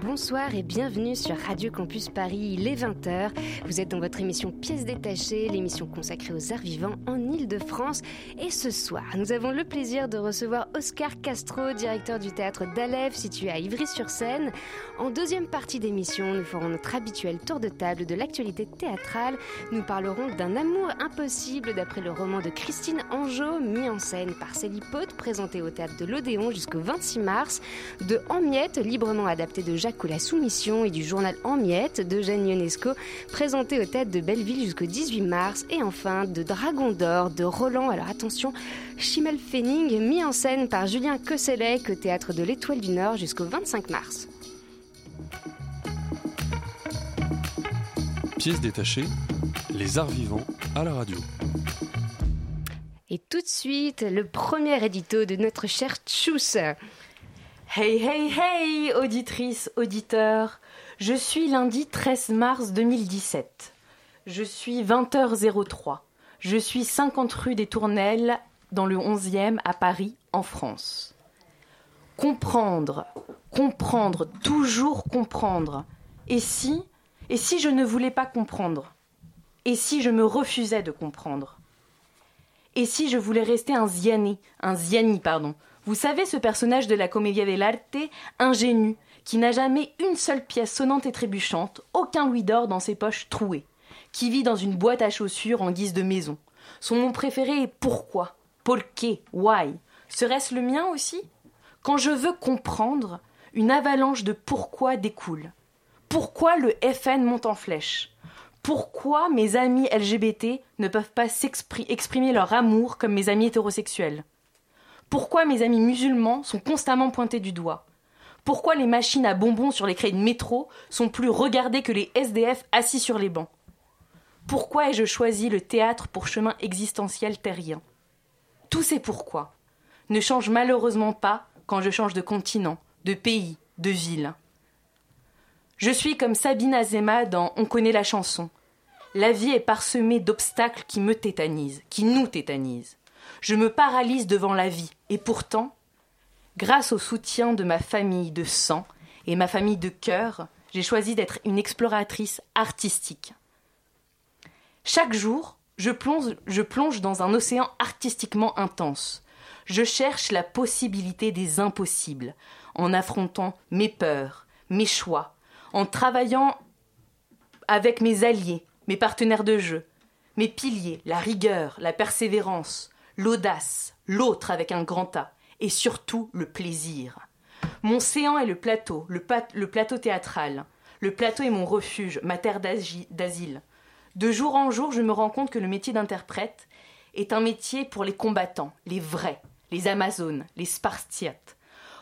Bonsoir et bienvenue sur Radio Campus Paris, il est 20h. Vous êtes dans votre émission Pièces détachées, l'émission consacrée aux arts vivants en Ile-de-France. Et ce soir, nous avons le plaisir de recevoir Oscar Castro, directeur du théâtre d'Alève, situé à Ivry-sur-Seine. En deuxième partie d'émission, nous ferons notre habituel tour de table de l'actualité théâtrale. Nous parlerons d'un amour impossible d'après le roman de Christine Angeau, mis en scène par Célie Pote, présenté au théâtre de l'Odéon jusqu'au 26 mars, de En librement adapté de Jacques ou la Soumission et du journal En miettes de Jeanne Ionesco, présenté au théâtre de Belleville jusqu'au 18 mars, et enfin de Dragon d'or de Roland, alors attention, Schimmelfenning, mis en scène par Julien Kosselec au théâtre de l'Étoile du Nord jusqu'au 25 mars. Pièce détachée, les arts vivants à la radio. Et tout de suite, le premier édito de notre cher Tchous. Hey hey hey, auditrice, auditeur. Je suis lundi 13 mars 2017. Je suis 20h03. Je suis 50 rue des Tournelles, dans le 11e à Paris, en France. Comprendre, comprendre, toujours comprendre. Et si, et si je ne voulais pas comprendre? Et si je me refusais de comprendre? Et si je voulais rester un ziani, un ziani, pardon, vous savez, ce personnage de la Commedia dell'arte, ingénu, qui n'a jamais une seule pièce sonnante et trébuchante, aucun louis d'or dans ses poches trouées, qui vit dans une boîte à chaussures en guise de maison. Son nom préféré est pourquoi? Porque Why? Serait-ce le mien aussi? Quand je veux comprendre, une avalanche de pourquoi découle. Pourquoi le FN monte en flèche? Pourquoi mes amis LGBT ne peuvent pas exprimer leur amour comme mes amis hétérosexuels? Pourquoi mes amis musulmans sont constamment pointés du doigt? Pourquoi les machines à bonbons sur les crayons de métro sont plus regardées que les SDF assis sur les bancs? Pourquoi ai-je choisi le théâtre pour chemin existentiel terrien? Tous ces pourquoi ne changent malheureusement pas quand je change de continent, de pays, de ville. Je suis comme Sabine Azema dans On connaît la chanson. La vie est parsemée d'obstacles qui me tétanisent, qui nous tétanisent. Je me paralyse devant la vie. Et pourtant, grâce au soutien de ma famille de sang et ma famille de cœur, j'ai choisi d'être une exploratrice artistique. Chaque jour, je plonge, dans un océan artistiquement intense. Je cherche la possibilité des impossibles, en affrontant mes peurs, mes choix, en travaillant avec mes alliés, mes partenaires de jeu, mes piliers, la rigueur, la persévérance, l'audace, l'autre avec un grand A, et surtout le plaisir. Mon séant est le plateau, le, plateau théâtral. Le plateau est mon refuge, ma terre d'asile. De jour en jour, je me rends compte que le métier d'interprète est un métier pour les combattants, les vrais, les Amazones, les Spartiates.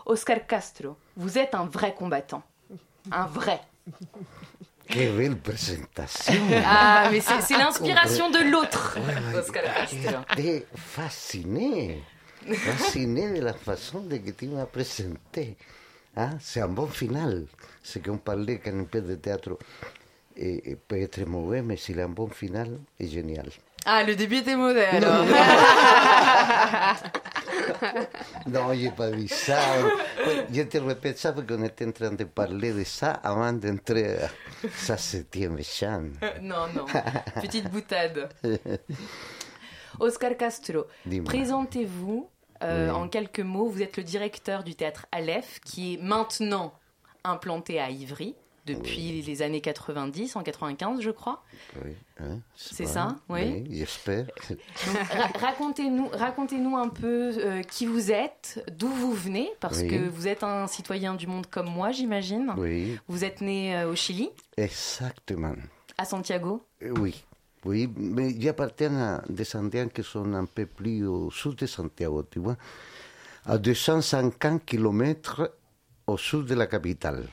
Oscar Castro, vous êtes un vrai combattant. Un vrai. Qué belle présentation. Ah, mais c'est c'est l'inspiration de l'autre. J'étais fasciné. Fasciné de la façon de que tu m'as présenté. Hein? C'est un bon final. Ce qu'on parlait quand une pièce de théâtre et, et peut être mauvais, mais s'il a un bon final, est génial. Ah, le début était mauvais alors. Non, j'ai pas dit ça. Je te répète ça parce qu'on était en train de parler de ça avant d'entrer. Ça, c'était méchant. non, non. Petite boutade. Oscar Castro, présentez-vous euh, Oui. en quelques mots. Vous êtes le directeur du théâtre Aleph, qui est maintenant implanté à Ivry depuis les années 90, en 95, je crois. Oui, hein, C'est ça, oui. j'espère. Ra- racontez-nous, racontez-nous un peu euh, qui vous êtes, d'où vous venez, parce Oui. que vous êtes un citoyen du monde comme moi, j'imagine. Oui, Vous êtes né euh, au Chili, exactement. à Santiago. Euh, Oui, oui, mais j'appartiens à des Indiens qui sont un peu plus au sud de Santiago, tu vois, à 250 km au sud de la capitale.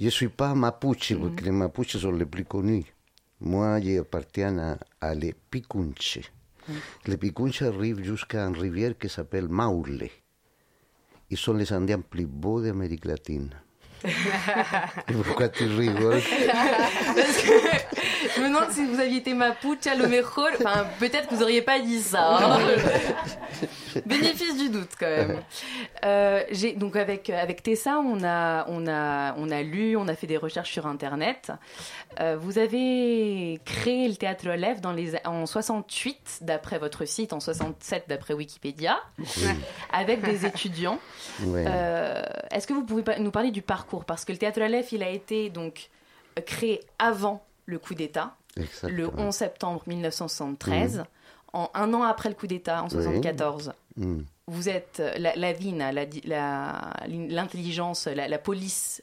Je ne suis pas mapuche, parce que les mapuches sont les plus connus. Moi, j'appartiens à, à les picunches. Les picunches arrivent jusqu'à une rivière qui s'appelle Maule. Ils sont les Indiens plus beaux d'Amérique latine. Pourquoi tu rigoles Parce que je me demande si vous aviez été Mapuche à mejor. Enfin, peut-être que vous auriez pas dit ça. hein. Bénéfice du doute, quand même. Euh, j'ai- donc, avec, avec Tessa, on a, on, a, on a lu, on a fait des recherches sur Internet. Euh, vous avez créé le théâtre Lève dans les, en 68, d'après votre site, en 67, d'après Wikipédia, avec des étudiants. Euh, Est-ce que vous pouvez nous parler du parcours Parce que le théâtre Aleph, il a été donc créé avant le coup d'État, le Exactement. 11 septembre 1973, en un an après le coup d'État, en 74. Mm. Vous êtes euh, la, la VINA, la- l'intelligence, la, la police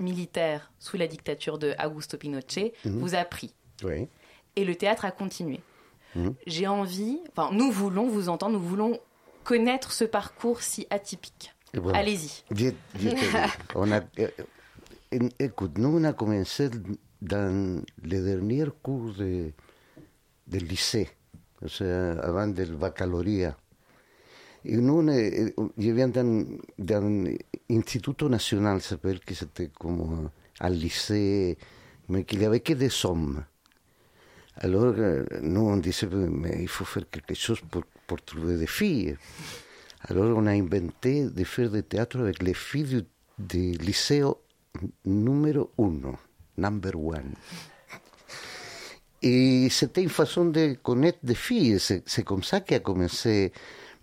militaire sous la dictature de Augusto Pinochet, vous a pris. Oui. Et le théâtre a continué. J'ai envie, enfin, nous voulons vous entendre, nous voulons connaître ce parcours si atypique. Voilà. Allez-y. Je, je te digo, on a, eh, écoute, nous on a commencé dans les derniers cours de, del lycée, o sea, avant del baccalauréat. Et nous, eh, je viens d'un, instituto national, ça s'appelle, que c'était comme un lycée, mais qu'il n'y avait que des hommes. Alors, nous, on disait, mais il faut faire quelque chose pour, pour trouver des filles. Alors, on a inventé de faire du théâtre avec les filles du, du lycée numéro uno, number one. Et c'était une façon de connaître des filles. C'est c'est comme ça qu'a commencé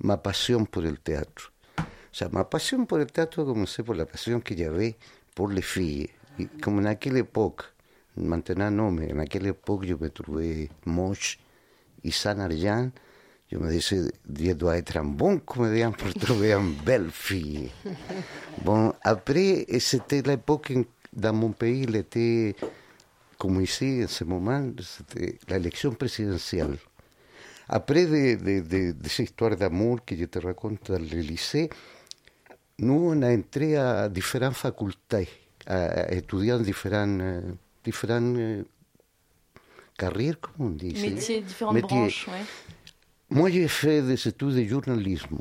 ma passion pour le théâtre. O sea, ma passion pour le théâtre a commencé por la passion que j'avais pour les filles. Et comme en aquella époque, maintenant non, mais en aquella époque, je me trouvais moche et sans argent. Je me disais, je dois être un bon comédien pour trouver une belle fille. Bon, après, c'était l'époque dans mon pays, il était, comme ici, en ce moment, c'était l'élection présidentielle. Après de, de, de, de d'amour que je te raconte dans le lycée, nous, on a entré à différentes facultés, à, étudier différentes, euh, différentes euh, carrières, comme on dit. Métiers, différentes Métiers. branches, ouais. Moi, j'ai fait des études de journalisme.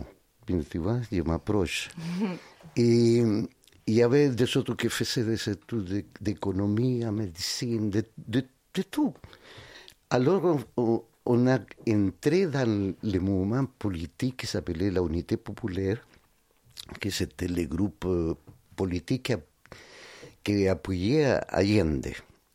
Tu vois, je m'approche. Et il y avait des autres qui faisaient des études de- d'économie, médecine, de, de, de tout. Alors, on, on- on a entré dans le mouvement politique qui s'appelait la Unité populaire, que c'était le groupe euh, politique qui, a- qui appuyait Allende.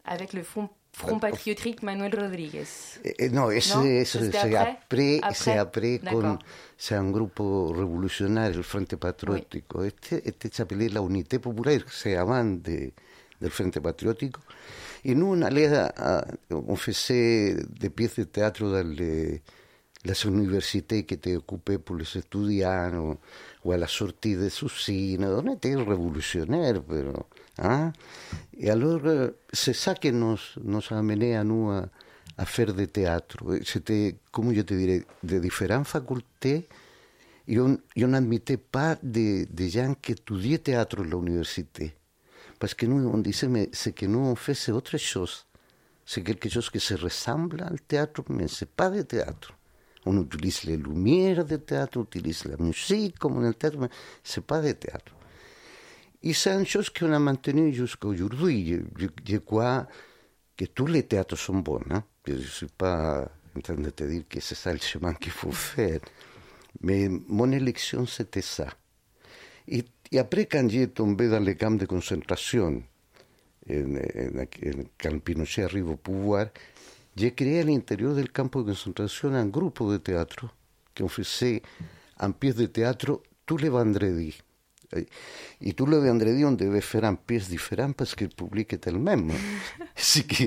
Avec le Front, Front Patriotique Manuel Rodriguez. Eh, eh, no, ese, ¿No? eso ¿C'était se après? apre, Après? se apre con D'accord. c'est un grupo revolucionario, el Frente Patriótico. Este, este s'appelait la Unité Populaire, c'est avant de, del Frente Patriótico. Et nous, on allait à, à- on faisait des pièces de théâtre dans les, las universités qui étaient occupées pour les étudiants ou, ou à la sortie des usines. On était révolutionnaires, pero, hein? Et alors, euh, c'est ça qui nous, nous a amené à nous à, à faire du théâtre. C'était, comme je te dirais, de différentes facultés. Et on je n'admettais pas de, de gens qui étudiaient théâtre à l'université. Parce que nous, on disait, mais ce que nous on fait, c'est autre chose. C'est quelque chose qui se ressemble au théâtre, mais ce n'est pas du théâtre. On utilise les lumières du théâtre, on utilise la musique comme dans le théâtre, mais ce n'est pas du théâtre. Et c'est une chose qu'on a maintenue jusqu'à aujourd'hui. Je, crois que tous les théâtres sont bons. Hein? Je ne suis pas en train de te dire que c'est ça le chemin qu'il faut faire. Mais mon élection, c'était ça. Et, et après, quand j'ai tombé dans les camps de concentration, en, en, en, quand Pinochet arrive au pouvoir, j'ai del campo de concentration un groupe de théâtre qu'on faisait en pièce de théâtre tous les vendredis. Et tous les vendredis, on devait faire une pièce différente parce que le public était le même. si, que,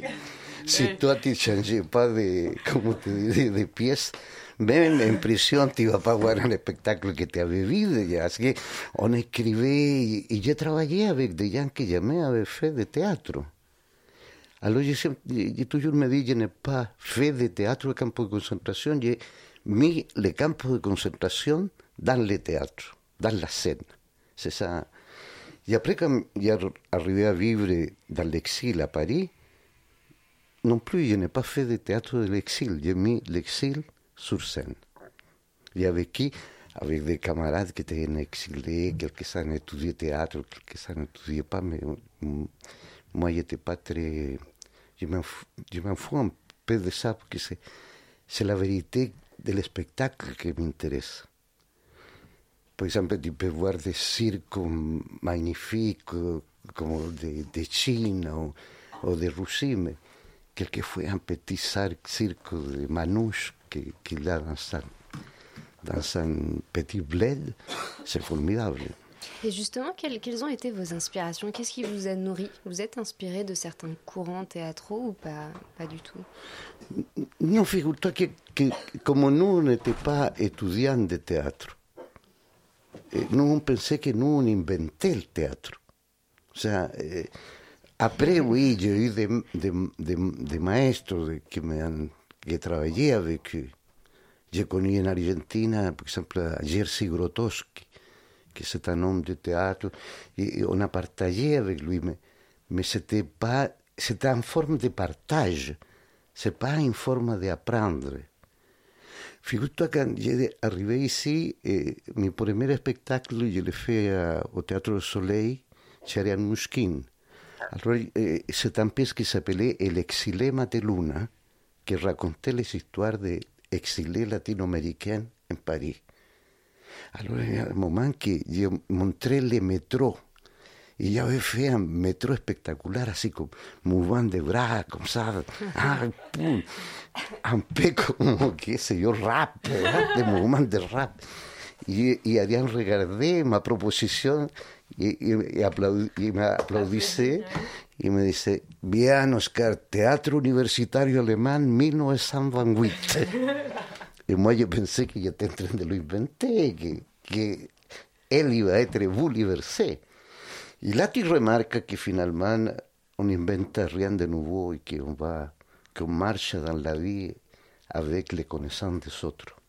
si toi, tu ne changeais pas de, comment te dirais, de pièce, même en prison, tu ne vas pas voir un spectacle que tu avais vu déjà. Así que on écrivait, et, et j'ai travaillé avec des gens qui jamais avaient fait de théâtre. Alors, j'ai, j'ai toujours me dit, je n'ai pas fait de théâtre au camp de concentration, j'ai mis le camp de concentration dans le théâtre, dans la scène. C'est ça. Et après, quand j'arrivais à vivre dans l'exil à Paris, non plus, je n'ai pas fait de théâtre de l'exil. J'ai mis l'exil sur scène. J'ai vécu avec des camarades qui étaient exilés, quelques-uns étudiaient théâtre, quelques-uns n'étudiaient pas, mais mm, moi, je n'étais pas très. Je m'en fous, un peu de ça, parce que c'est, c'est la vérité de spectacle qui m'intéresse. Par exemple, tu peux voir des cirques magnifiques, comme de, de Chine ou, ou de Russie, mais quelquefois un petit cirque de manouches qu'il a dans sa dans un petit bled, c'est formidable. Et justement, quelles, quelles, ont été vos inspirations? Qu'est-ce qui vous a nourri? Vous êtes inspiré de certains courants théâtraux ou pas, pas du tout? Non, figure-toi que, que, comme nous, on n'était pas étudiants de théâtre, nous, on pensait que nous, on inventait le théâtre. O sea, eh, après, oui, j'ai eu des, des, des, des maestros qui, me, qui travaillaient avec eux. J'ai connu en Argentine, par exemple, Jerzy Grotowski, qui c'est un homme de théâtre, et on a partagé avec lui, mais, mais c'était pas, c'était en forme de partage, c'est pas en forme d'apprendre. Figure-toi quand j'arrivé ici, et mon premier spectacle, je l'ai fait au Théâtre du Soleil, chez Ariane Mouchkine. Alors, c'est un pièce qui s'appelait El exilé Mateluna, qui racontait les histoires des exilés latino-américains en Paris. Alors, il y a un moment que je montrais les métros. Et j'avais fait un métro spectaculaire, así comme mouvement de bras, comme ça, ah, pum, un comme, qué sé yo, rap, ¿verdad? de mouvement de rap. Y, y habían regardé ma proposición y, y, y, aplaudi, y me aplaudissé y me dice, bien, Oscar, Teatro Universitario Alemán 1928. y moi, yo pensé que ya te de lo inventé, que, que él iba a être bouleversé. Et là, tu remarques que finalement, on n'invente rien de nouveau et qu'on va, qu'on marche dans la vie avec les connaissances des autres.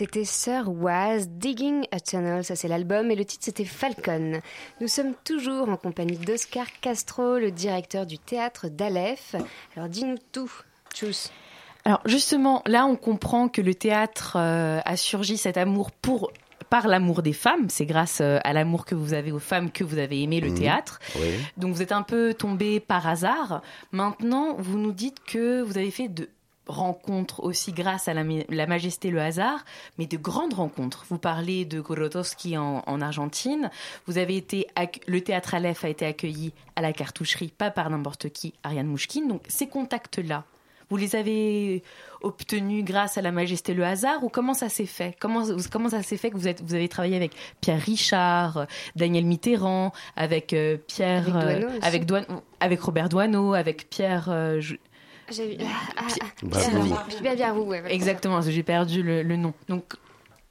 C'était Sir Was, Digging a Tunnel, ça c'est l'album, et le titre c'était Falcon. Nous sommes toujours en compagnie d'Oscar Castro, le directeur du théâtre d'Aleph. Alors dis-nous tout, Tchous. Alors justement, là on comprend que le théâtre euh, a surgi cet amour pour par l'amour des femmes. C'est grâce euh, à l'amour que vous avez aux femmes que vous avez aimé le Mhm. théâtre. Oui. Donc vous êtes un peu tombé par hasard. Maintenant, vous nous dites que vous avez fait de rencontres aussi grâce à la, ma- la majesté, le hasard, mais de grandes rencontres. Vous parlez de Grotowski en, en Argentine. Vous avez été le théâtre Aleph a été accueilli à la cartoucherie, pas par n'importe qui, Ariane Mouchkine. Donc ces contacts-là, vous les avez obtenus grâce à la majesté, le hasard, ou comment ça s'est fait? Comment, comment ça s'est fait que vous, êtes, vous avez travaillé avec Pierre Richard, Daniel Mitterrand, avec euh, Pierre, Avec euh, avec, Robert Doineau, avec Pierre. euh, J'ai ah, ah, ah, ouais. Exactement, j'ai perdu le, le nom. Donc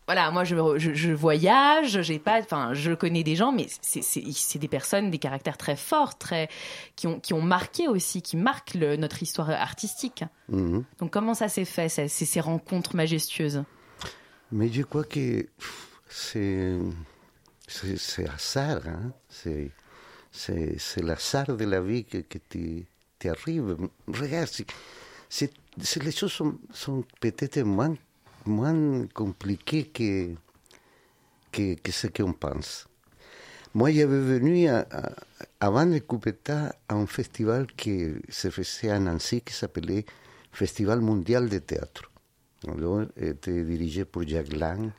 voilà, moi je, je, je voyage, j'ai pas, enfin je connais des gens, mais c'est- des personnes, des caractères très forts, très qui ont qui ont marqué aussi, qui marquent le- notre histoire artistique. Mhm. Donc comment ça s'est fait, ça- ces, ces rencontres majestueuses? Mais je crois que c'est c'est hasard, hein? c'est c'est c'est l'hasard de la vie que, que te, te arrive. Regarde, c'est c'est- c'est- les choses sont, sont peut-être moins moins compliquées que que, que ce qu'on pense. Moi, j'avais venu à- à- avant le Coupeta à un festival qui se faisait à Nancy qui s'appelait Festival mondial de théâtre. Alors, était dirigé par Jacques Lang.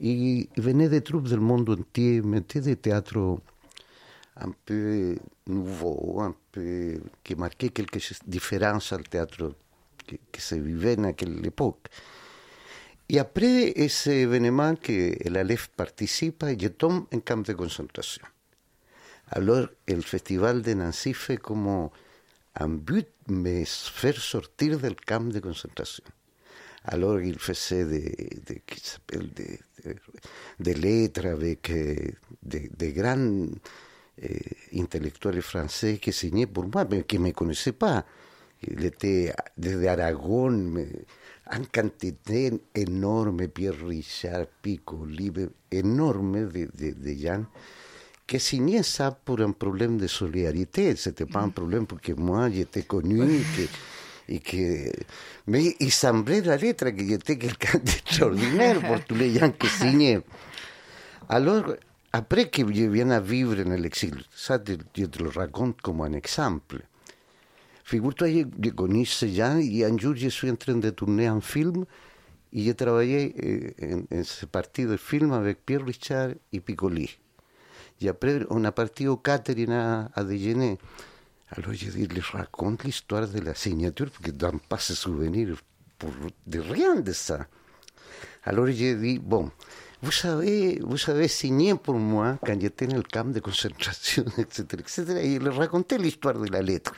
Et venaient des troupes du monde entier, mettaient des théâtres un peu nouveaux, un peu, qui marquaient quelque chose de au théâtre que, que se vivait à quelle époque. Et après ese événement que el Aleph participa, je tombe en camp de concentration. Alors, el festival de Nancy fait comme un but me faire sortir del camp de concentration. Alors, il faisait des, des, des, des, lettres avec des, des grands euh, intellectuels français qui signaient pour moi, mais qui ne me connaissaient pas. Il était desde Aragón, me- en quantité énorme, Pierre Richard, Pico, Libre, énorme de, de, de gens qui signaient ça pour un problème de solidarité. C'était pas un problème parce que moi, j'étais connu et que, et que... Mais il semblait la lettre que j'étais quelqu'un d'extraordinaire pour tous les gens qui signaient. Alors, après que je viens à vivre en l'exil, ça te- je te le raconte comme un exemple. Figure-toi, je, je connais ces gens et un jour je suis en train de tourner un film et j'ai travaillé eh, en, en ce parti de film avec Pierre Richard et Piccoli. Et après, on a parti au catering à, à déjeuner. Alors je dis, les raconte l'histoire de la signature ne donnent pas se souvenir pour, de rien de ça. Alors j'ai dit, bon, vous savez, vous avez signé pour moi quand j'étais dans le camp de concentration, etc., etc. Et je leur racontais l'histoire de la lettre.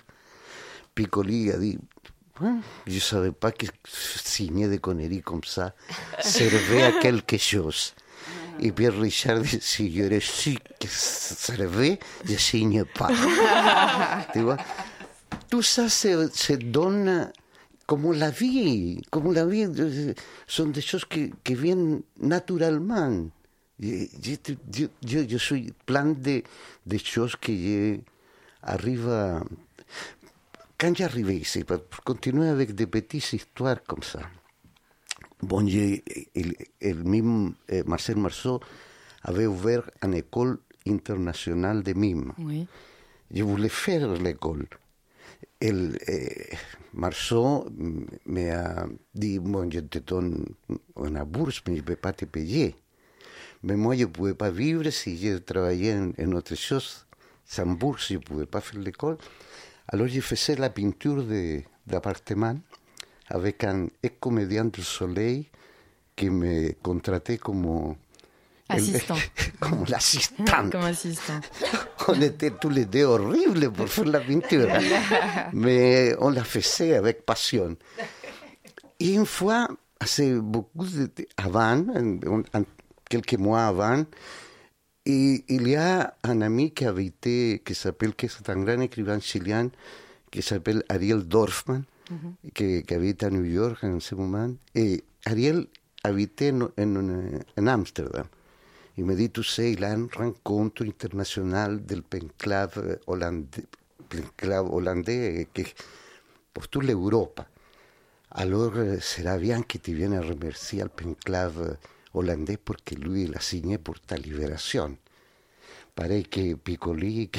Piccoli a dit, Hein, je savais pas que signer des conneries comme ça servait à quelque chose. Et Pierre Richard si j'aurais su que ça servait, je signe pas. tu vois Tout ça se, se donne comme la vie, comme la vie, euh, sont des choses qui, qui viennent naturellement. Je, je, je, je, je suis plein de, de choses que je arrive à... Quand j'arrivais ici, pour continuer avec des petites histoires comme ça, bon, j'ai- el, el mime eh, Marcel Marceau avait ouvert une école internationale de mime. Oui. Je voulais faire l'école. El, eh, Marceau mm, me a dit, bon, je te donne une bourse, mais je peux pas te payer. Mais moi, je pouvais pas vivre si je travaillais en, en autre chose. Sans bourse, je pouvais pas faire l'école. Alors, je faisais la peinture de- d'appartement avec un ex-comédien du Soleil qui me contratait comme... Assistant. comme l'assistant. Comme assistant. On était tous les deux horribles pour faire la peinture. Mais on la faisait avec passion. Et une fois, assez beaucoup de, avant, en- en- quelques mois avant, et il y a un ami qui habitait, qui s'appelle, qui est un grand écrivain chilien, qui s'appelle Ariel Dorfman, qui, qui habite à New York en ce moment. Et Ariel en, en Amsterdam. Il me dit, tu sais, il y a une rencontre internationale del penclave hollandais, penclave hollandais qui, pour toute l'Europe. Alors, eh, sera bien que tu viennes remercier al penclave hollandais porque lui l'a signé pour ta libération. Pareil que Piccoli, que,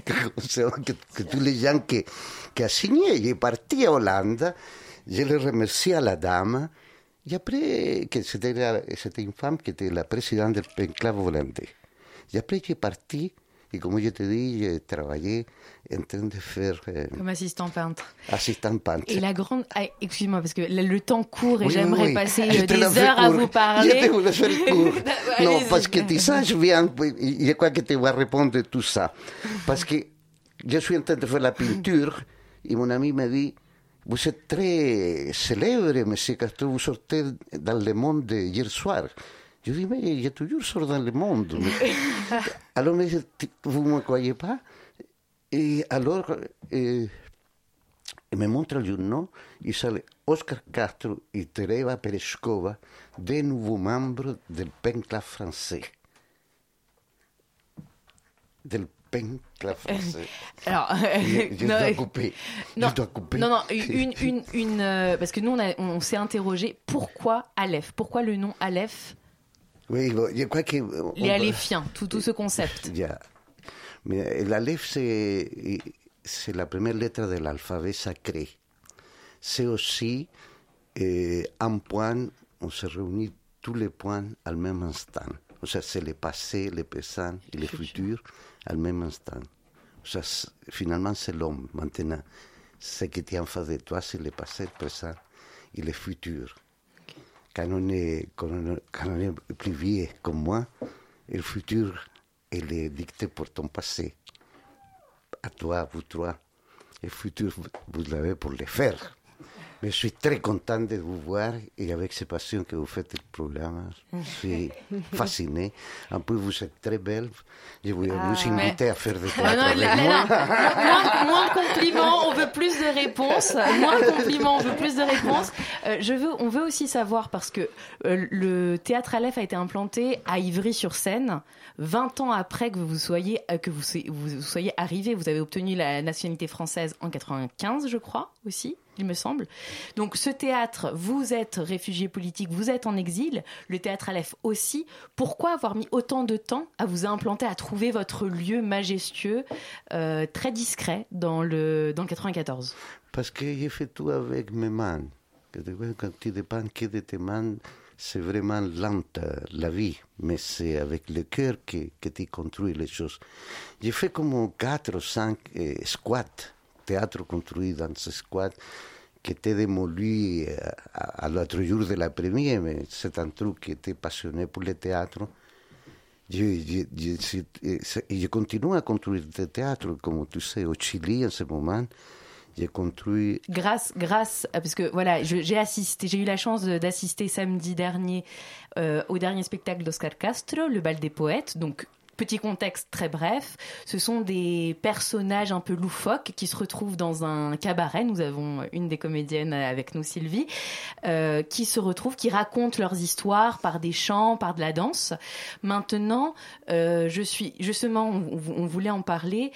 que, que, que tous les gens qui, qui a signé, il est parti à Hollande, je le remercie à la dame, et après, que c'était, une femme qui était la présidente del penclave hollandais. Et après, j'ai parti, et comme je te dis, j'ai travaillé en train de faire euh, Comme assistant peintre. assistant peintre. Et la grande. Ah, Excuse-moi, parce que le, temps court et Oui, j'aimerais oui. passer Je euh, des heures à vous parler. Je te voulais faire court. non, parce que tu sais, je viens, je crois que tu vas répondre tout ça. Parce que je suis en train de faire la peinture et mon ami me dit, vous êtes très célèbre, monsieur Castro, vous sortez dans le monde hier soir. Je dis, mais je toujours sors dans le monde. Mais- alors, dit, vous ne me croyez pas Et alors, eh, me montre le journal y sale Oscar Castro y Tereva Pereskova, de nouveaux membres del Penclave français. Del Penclave français. Alors, Je, je non, dois euh, couper. non, je dois couper. non, non, une, une, une, euh, parce que nous, on, s'est interrogé pourquoi Aleph? Pourquoi le nom Aleph? Oui, bon, je crois que... Les Alephiens, tout, tout ce concept. Ya. Mira, el Aleph c'est c'est la première lettre de l'alphabet sacré. C'est aussi euh, un point, on se réunit tous les points au même instant. Sea, c'est le passé, le présent et le futur au même instant. C'est- finalement, c'est l'homme maintenant. Ce qui est en face de toi, c'est le passé, le présent et le futur. Quand on est, quand on est- plus vieux comme moi, le futur, il est dicté pour ton passé. À toi, vous trois. Le futur, vous l'avez pour le faire. Mais je suis très content de vous voir et avec cette passion que vous faites le programme, je suis fasciné. En plus, vous êtes très belle. Je voulais vous inviter à faire des Ah théâtre non, avec là, moi. là, moins, moins de compliments, on veut plus de réponses. Moins de compliments, on veut plus de réponses. Euh, je veux, on veut aussi savoir parce que euh, le théâtre Aleph a été implanté à Ivry-sur-Seine 20 ans après que vous soyez euh, que vous soyez arrivé. Vous avez obtenu la nationalité française en 95, je crois aussi. Il me semble. Donc ce théâtre, vous êtes réfugié politique, vous êtes en exil, le théâtre Aleph aussi. Pourquoi avoir mis autant de temps à vous implanter, à trouver votre lieu majestueux, euh, très discret dans le, dans le 94 Parce que j'ai fait tout avec mes mains. Quand tu dépends que de tes mains, c'est vraiment lente la vie, mais c'est avec le cœur que, que tu construis les choses. J'ai fait comme quatre ou cinq euh, squats, théâtre construit dans ce squat, qui était démoli euh, à, à l'autre jour de la première, mais c'est un truc qui était passionné pour le théâtre. Je, je, je, eh, je continue à construire du théâtre, comme tu sais, au Chili en ce moment. J'ai construit Grâce, grâce, à- parce que voilà, j'ai assisté, j'ai eu la chance d'assister samedi dernier euh, au dernier spectacle d'Oscar Castro, le bal des poètes. Donc, petit contexte très bref, ce sont des personnages un peu loufoques qui se retrouvent dans un cabaret. Nous avons une des comédiennes avec nous, Sylvie, euh, qui se retrouvent, qui racontent leurs histoires par des chants, par de la danse. Maintenant, euh, je suis justement, on, on voulait en parler.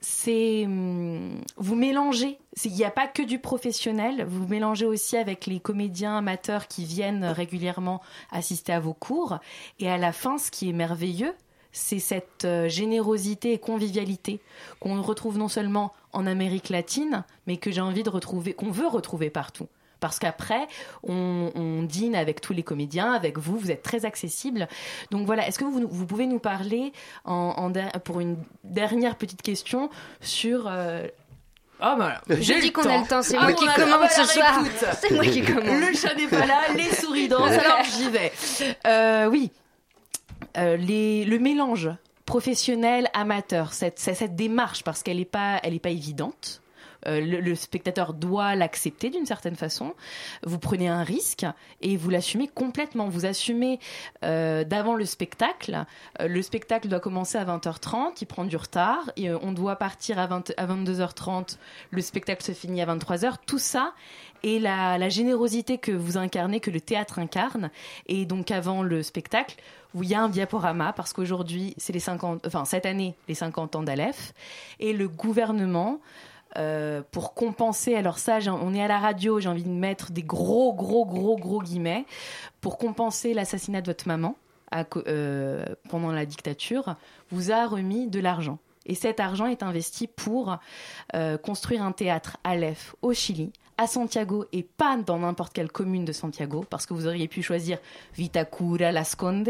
C'est hum, vous mélangez. Il n'y a pas que du professionnel. Vous mélangez aussi avec les comédiens amateurs qui viennent régulièrement assister à vos cours. Et à la fin, ce qui est merveilleux, c'est cette euh, générosité et convivialité qu'on retrouve non seulement en Amérique latine, mais que j'ai envie de retrouver, qu'on veut retrouver partout. Parce qu'après, on, on dîne avec tous les comédiens, avec vous, vous êtes très accessible. Donc voilà, est-ce que vous, vous pouvez nous parler, en, en der- pour une dernière petite question, sur... euh, Ah bah, Je dis qu'on a le temps, c'est Ah, moi qui commande ce soir. écoute. C'est moi qui commande. Le chat n'est pas là, les souris dansent, alors j'y vais. Euh, oui, Euh, les, le mélange professionnel amateur, cette, cette, démarche parce qu'elle n'est pas, elle est pas évidente. Euh, le, spectateur doit l'accepter d'une certaine façon. Vous prenez un risque et vous l'assumez complètement. Vous assumez euh, d'avant le spectacle. Euh, le spectacle doit commencer à 20h30, il prend du retard. Et, euh, on doit partir à, 20 à 22h30. Le spectacle se finit à 23h. Tout ça et la générosité que vous incarnez, que le théâtre incarne. Et donc avant le spectacle, il y a un diaporama parce qu'aujourd'hui, c'est les 50, enfin cette année, les 50 ans d'Aleph, et le gouvernement. euh, pour compenser, alors ça, on est à la radio, j'ai envie de mettre des gros, gros, gros, gros guillemets, pour compenser l'assassinat de votre maman euh, pendant la dictature, vous a remis de l'argent. Et cet argent est investi pour euh, construire un théâtre Aleph, au Chili, à Santiago et pas dans n'importe quelle commune de Santiago, parce que vous auriez pu choisir Vitacura, Las Condes,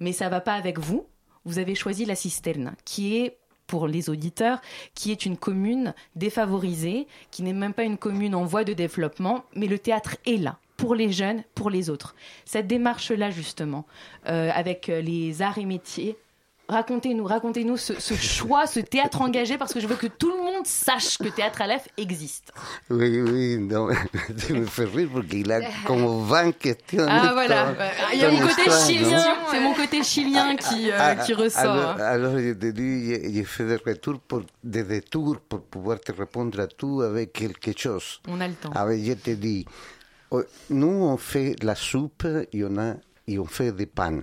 mais ça va pas avec vous. Vous avez choisi la Cisterna, qui est pour les auditeurs, qui est une commune défavorisée, qui n'est même pas une commune en voie de développement, mais le théâtre est là pour les jeunes, pour les autres. Cette démarche-là, justement, euh, avec euh, les arts et métiers, racontez-nous, racontez-nous ce, ce choix, ce théâtre engagé, parce que je veux que tout le monde sache que Théâtre Aleph existe. Oui, oui, non, tu me fais rire porque il a como 20 questions. Ah voilà, il y a mon côté chilien, non c'est mon côté chilien qui, euh, qui ressort. Alors, alors je te dis, j'ai- fait des retours pour, des détours pour pouvoir te répondre à tout avec quelque chose. On a le temps. Alors, je te dis, oh, nous, on fait la soupe et on, a, et on fait des pains.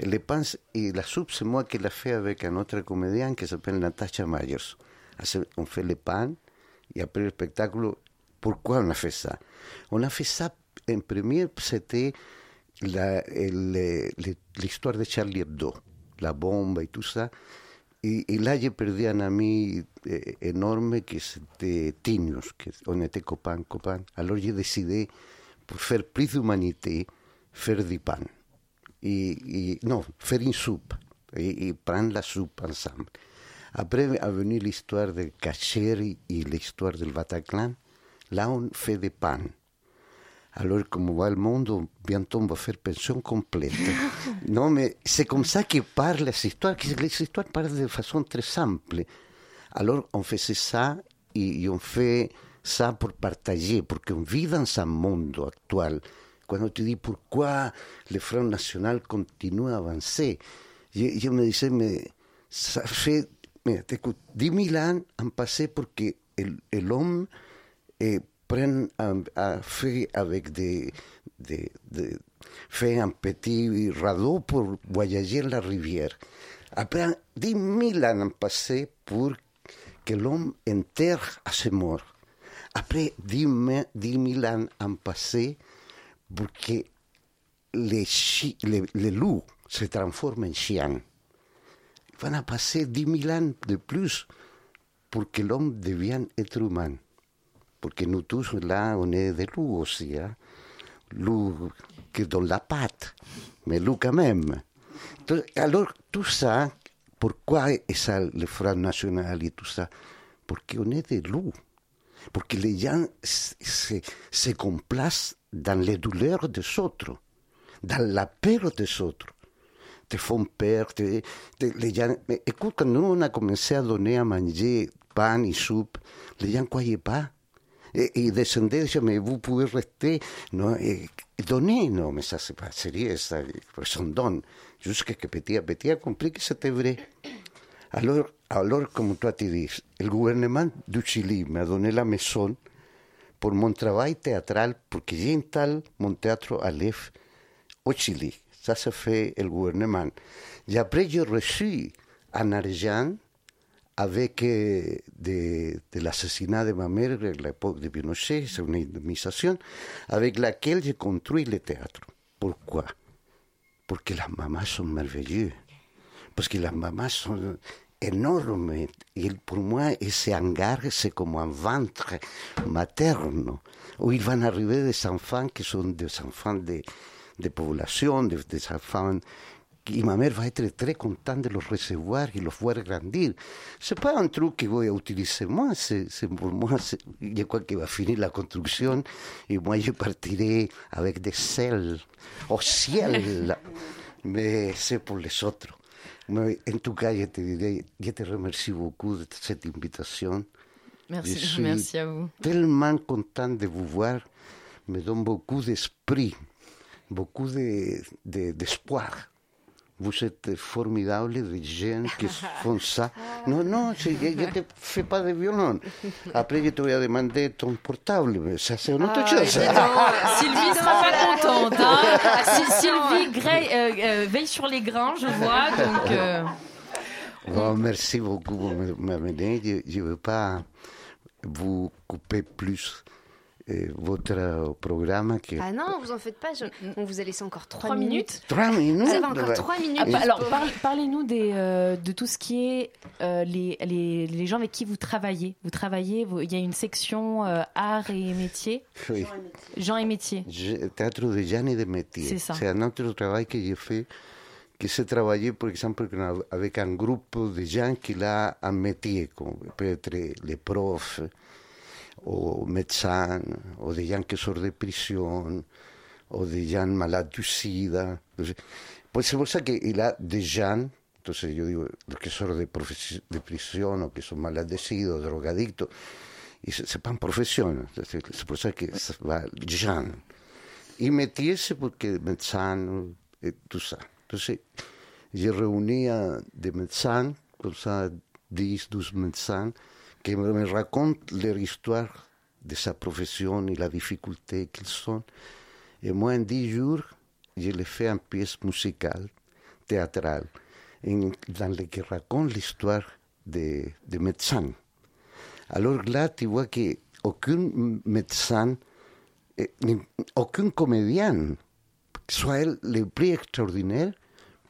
Et les pains et la c'est moi qui la fais avec un autre comédien qui s'appelle Natasha Myers. Hace- On fait les pains et après le spectacle, pourquoi on a fait ça On a fait ça, en premier, c'était el- le- l'histoire de Charlie Hebdo, la bomba y tout ça. Y, y là, j'ai perdu un ami eh, que c'était Tinius, que on était copains, copains. Alors j'ai décidé, pour faire plus d'humanité, faire du pain. Et, et- non, faire une soupe. Et, et prendre la soupe ensemble. Après est venue l'histoire de Cacheri et l'histoire del Bataclan. Là, on fait des pains. Alors, comme va le monde, bientôt on va faire pension complète. non, mais c'est comme ça que parlent les histoires, que les histoires parlent de façon très simple. Alors, on faisait ça et, on fait ça pour partager, parce qu'on vit dans un monde actuel. Quand tu dis pourquoi le Front National continue à je, je me disais, mais ça fait, mais écoute, 10 000 ans ont passé pour que l'homme eh, prenne un, un fait avec des, des, des- fait un petit radeau pour voyager la rivière. Après 10 000 ans ont passé pour que l'homme enterre à ses morts. Après 10 000 10 000 ans passé pour que les, chi- les, loups se transforment en chiens. Van a passer 10 000 ans de plus pour que l'homme devienne être humain. Parce que nous tous, là, on est des loups aussi. Hein? Loups qui donnent la patte, mais loups quand même. Alors, tout ça, pourquoi est ça le Front National et tout ça Parce qu'on est des loups. Parce que les gens se, se, se complacent dans les douleurs des autres, dans la peur des autres. Te font peur, te, te- les gens... Écoute, quand nous, on a commencé à donner à manger pain et soupe, les gens ne croyaient pas. Et, et descendaient, mais vous pouvez rester. Non, et, et donner, non, mais ça, c'est pas sérieux, ça, c'est un don. Jusqu'à que petit à petit a compris que c'était vrai. Alors, alors, comme toi tu dis, le gouvernement du Chili m'a donné la maison pour mon travail théâtral, parce que j'ai installé mon théâtre à l'EF au Chili. Ça, ça fait le gouvernement. Et après, j'ai reçu un argent avec euh, de, de l'assassinat de ma mère à l'époque de Pinochet, c'est une indemnisation, avec laquelle j'ai construit le théâtre. Pourquoi Parce que les mamans sont merveilleuses. Parce que les mamans sont énormes. Et pour moi, ese hangar, c'est comme un ventre materne, où ils vont arriver des enfants qui sont des enfants de, de population, des, des enfants y ma mère va être très contente de los recevoir y los voir grandir. C'est pas un truc que voy a utiliser moi, c'est pour moi, je crois que va finir la construction et moi je partirai avec des ailes au ciel. Mais c'est pour les autres. En tout cas, je te dirais, je te remercie beaucoup de cette invitation. Merci, Je suis merci à vous. tellement content de vous voir, me donne beaucoup d'esprit, beaucoup de- de- d'espoir vous êtes formidable, des jeunes qui font ça. Non, non, je ne te fais pas de violon. Après, je te vais demander ton portable, mais ça c'est une autre Ah, chose. Sylvie sera pas contente. Hein. Si Sylvie Gray, euh, euh, veille sur les grains, je vois. Donc, euh, Oh, merci beaucoup pour me- m'amener. Je ne veux pas vous couper plus euh, votre programme. Que... Ah non, vous en faites pas. je- On vous a laissé encore trois minutes. Trois minutes Vous avez encore trois minutes. ah, bah, alors, parle- parlez-nous des, euh, de tout ce qui est euh, les, les, les gens avec qui vous travaillez. Vous travaillez, vous- il y a une section euh, art et métier. Oui. Gens et métiers. Je- Théâtre de gens et de métiers. C'est ça. C'est un autre travail que j'ai fait, que c'est travailler, par exemple, avec un groupe de gens qui a un métier, comme peut-être les profs, ou médecins, ou des gens qui sortent de prison, ou des gens malades du sida. Entonces, pues c'est pour ça qu'il a des gens, entonces yo digo, los que sortent de, profes- de prisión o que son maladecidos, drogadictos, y se, se pan profesión. Entonces, C'est pour ça que ça va gens. Y metiese porque médecin et tout ça. Entonces, je reunia des médecins, comme ça, 10, 12 médecins, qui me, racontent leur histoire de sa profession et la difficulté qu'ils sont. Et moi, en 10 jours, je les fais une pièce musicale, théâtrale, en- dans laquelle raconte l'histoire des des médecins. Alors là, tu vois qu'aucun médecin, eh, aucun comédien, soit el le plus extraordinaire,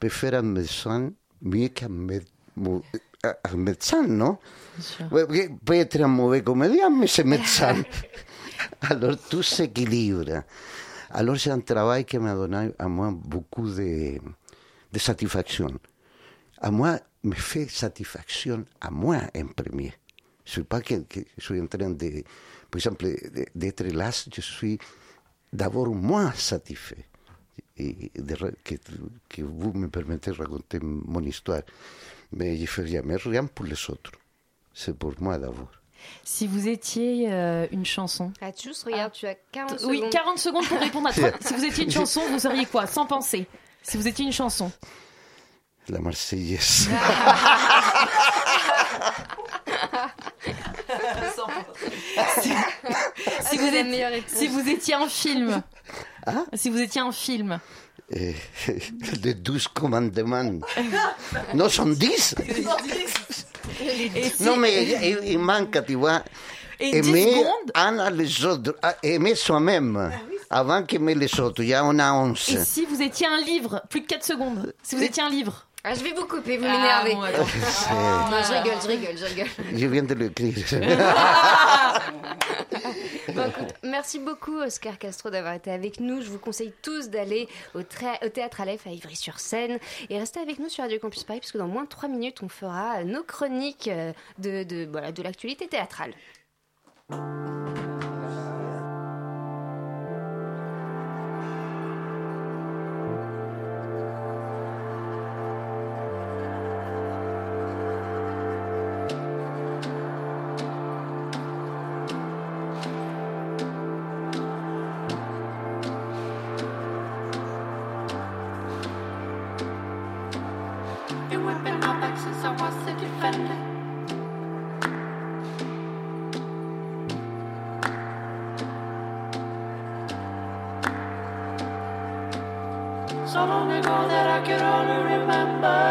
peut faire un médecin mieux qu'un médecin, ouais, Peut être un mauvais comédien, mais c'est médecin. Alors tout s'équilibre. Alors c'est un travail qui m'a donné à moi beaucoup de, de satisfaction. À moi, me fait satisfaction à moi en premier. Je ne suis pas que, que je suis en train de, par exemple, de- d'être là, je suis d'abord moi satisfait. Et de que, que vous me permettez de raconter mon histoire. Mais ne fais jamais rien pour les autres. C'est pour moi d'abord. Si vous étiez euh, une chanson. Ah, juste, regarde, tu as 40 Oui, secondes. 40 secondes pour répondre à trois. Si vous étiez une chanson, vous seriez quoi? Sans penser. Si vous étiez une chanson. La Marseillaise. Si, si vous êtes- si vous étiez un film. Si vous étiez un film. Eh, de 12 commandements. Non, sont 10. Et si- Non, mais il, il manque, tu vois. Et 10 aimer un les autres, ah, aimer soi-même, avant qu'aimer les autres. Il y a on a 11. Et si vous étiez un livre Plus de 4 secondes. Si vous étiez un livre. Ah, je vais vous couper, vous Ah, m'énervez. bon, attends. non, je rigole, je rigole, je rigole. Je viens de l'écrire. Bon, écoute, merci beaucoup Oscar Castro d'avoir été avec nous. Je vous conseille tous d'aller au, au théâtre Aleph à Ivry-sur-Seine et restez avec nous sur Radio Campus Paris parce que dans moins de 3 minutes on fera nos chroniques euh, de, de, voilà, de l'actualité théâtrale. Ago that I could only remember.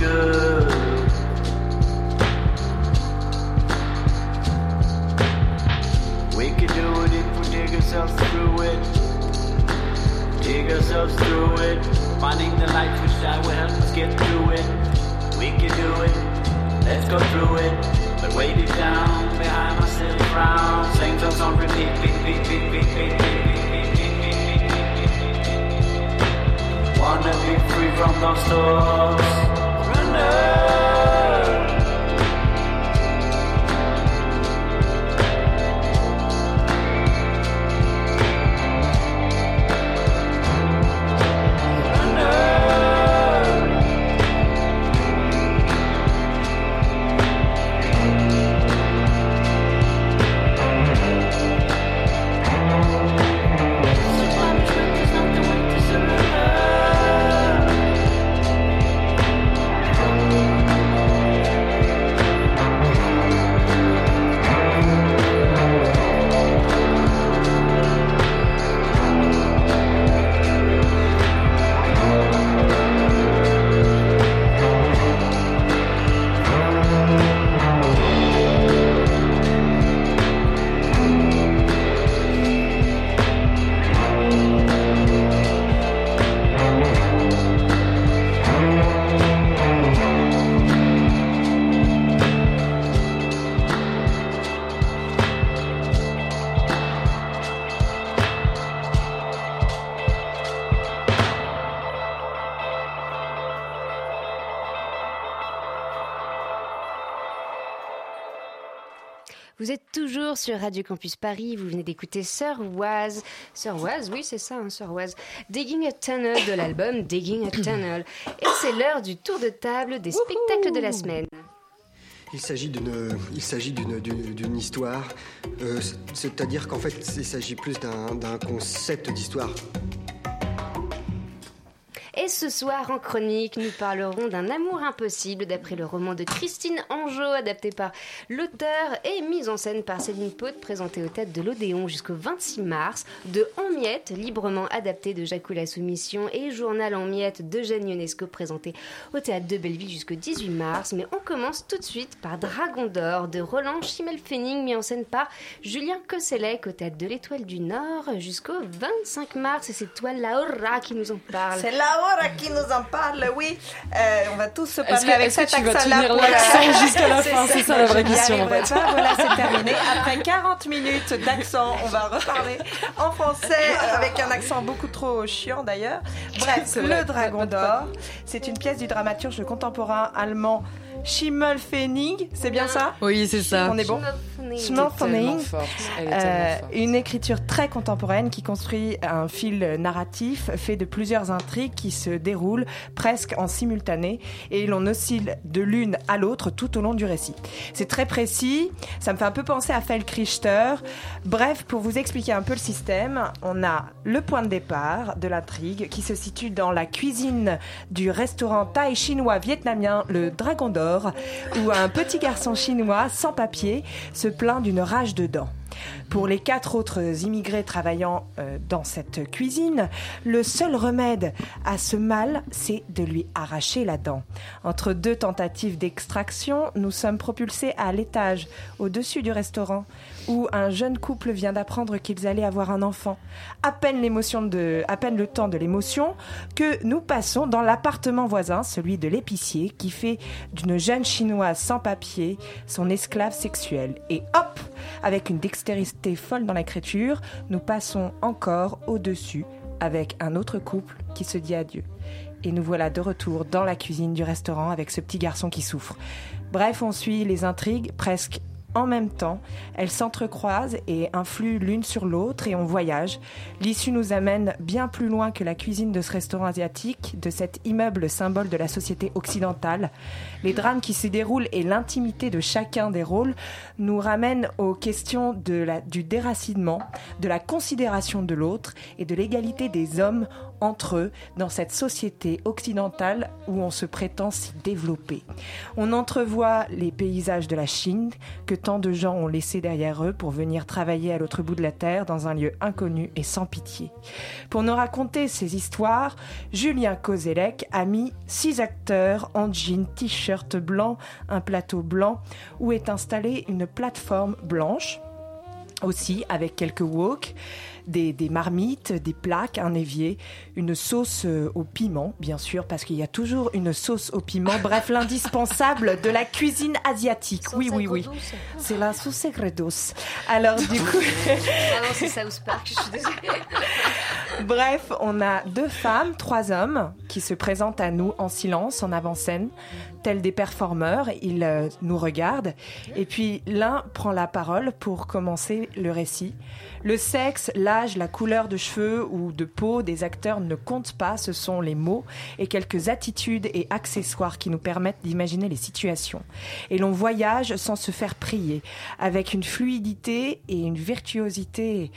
Good? Vous êtes toujours sur Radio Campus Paris, vous venez d'écouter Sir Waz. Sir Waz, oui c'est ça, hein, Sir Waz. Digging a Tunnel de l'album Digging a Tunnel. Et c'est l'heure du tour de table des spectacles de la semaine. Il s'agit d'une, il s'agit d'une, d'une, d'une histoire, euh, c'est-à-dire qu'en fait, il s'agit plus d'un, d'un concept d'histoire. Et ce soir en chronique, nous parlerons d'un amour impossible d'après le roman de Christine Anjot, adapté par l'auteur et mis en scène par Céline Paute, présenté au théâtre de l'Odéon jusqu'au 26 mars, de En miettes, librement adapté de Jacques la Soumission et Journal en miettes d'Eugène Ionesco, présenté au théâtre de Belleville jusqu'au 18 mars. Mais on commence tout de suite par Dragon d'or de Roland Schimmelfenning, mis en scène par Julien Kosselec au théâtre de l'Étoile du Nord jusqu'au 25 mars. Et c'est toi, Laura, qui nous en parle. C'est Laura qui nous en parle, oui. Euh, on va tous se parler que- avec cet tu vas accent-là. l'accent jusqu'à la fin? C'est ça la vraie question, en arriverai fait. pas. Voilà, c'est terminé. Après 40 minutes d'accent, on va reparler en français avec un accent beaucoup trop chiant d'ailleurs. Bref. Le Dragon d'Or, c'est une pièce du dramaturge contemporain allemand Schimmelfennig, c'est bien ça? Oui, c'est ça. On est bon? Schimmelfennig. Euh, une écriture très contemporaine qui construit un fil narratif fait de plusieurs intrigues qui se déroulent presque en simultané et l'on oscille de l'une à l'autre tout au long du récit. C'est très précis, ça me fait un peu penser à Felkrichter. Bref, pour vous expliquer un peu le système, on a le point de départ de l'intrigue qui se situe dans la cuisine du restaurant thaï chinois vietnamien Le Dragon d'Or où un petit garçon chinois sans papier se plaint d'une rage de dents. Pour les quatre autres immigrés travaillant euh, dans cette cuisine, le seul remède à ce mal, c'est de lui arracher la dent. Entre deux tentatives d'extraction, nous sommes propulsés à l'étage, au-dessus du restaurant, où un jeune couple vient d'apprendre qu'ils allaient avoir un enfant. À peine l'émotion de, à peine le temps de l'émotion, que nous passons dans l'appartement voisin, celui de l'épicier, qui fait d'une jeune chinoise sans papier son esclave sexuelle. Et hop, avec une dextérité folle dans l'écriture, nous passons encore au-dessus avec un autre couple qui se dit adieu. Et nous voilà de retour dans la cuisine du restaurant avec ce petit garçon qui souffre. Bref, on suit les intrigues presque en même temps. Elles s'entrecroisent et influent l'une sur l'autre et on voyage. L'issue nous amène bien plus loin que la cuisine de ce restaurant asiatique, de cet immeuble symbole de la société occidentale. Les drames qui s'y déroulent et l'intimité de chacun des rôles nous ramènent aux questions du déracinement, de la considération de l'autre et de l'égalité des hommes entre eux dans cette société occidentale où on se prétend s'y développer. On entrevoit les paysages de la Chine que tant de gens ont laissés derrière eux pour venir travailler à l'autre bout de la terre dans un lieu inconnu et sans pitié. Pour nous raconter ces histoires, Julien Kozelek a mis six acteurs en jean, t-shirt blanc, un plateau blanc où est installée une plateforme blanche aussi avec quelques wok des, des, marmites, des plaques, un évier, une sauce euh, au piment, bien sûr, parce qu'il y a toujours une sauce au piment. Bref, l'indispensable de la cuisine asiatique. oui, oui, oui. C'est la sauce agredos. Alors, du coup. ah non, c'est South Park, je suis désolée. Bref, on a deux femmes, trois hommes qui se présentent à nous en silence, en avant-scène, tels des performeurs. Ils euh, nous regardent. Et puis l'un prend la parole pour commencer le récit. Le sexe, l'âge, la couleur de cheveux ou de peau des acteurs ne comptent pas, ce sont les mots et quelques attitudes et accessoires qui nous permettent d'imaginer les situations. Et l'on voyage sans se faire prier, avec une fluidité et une virtuosité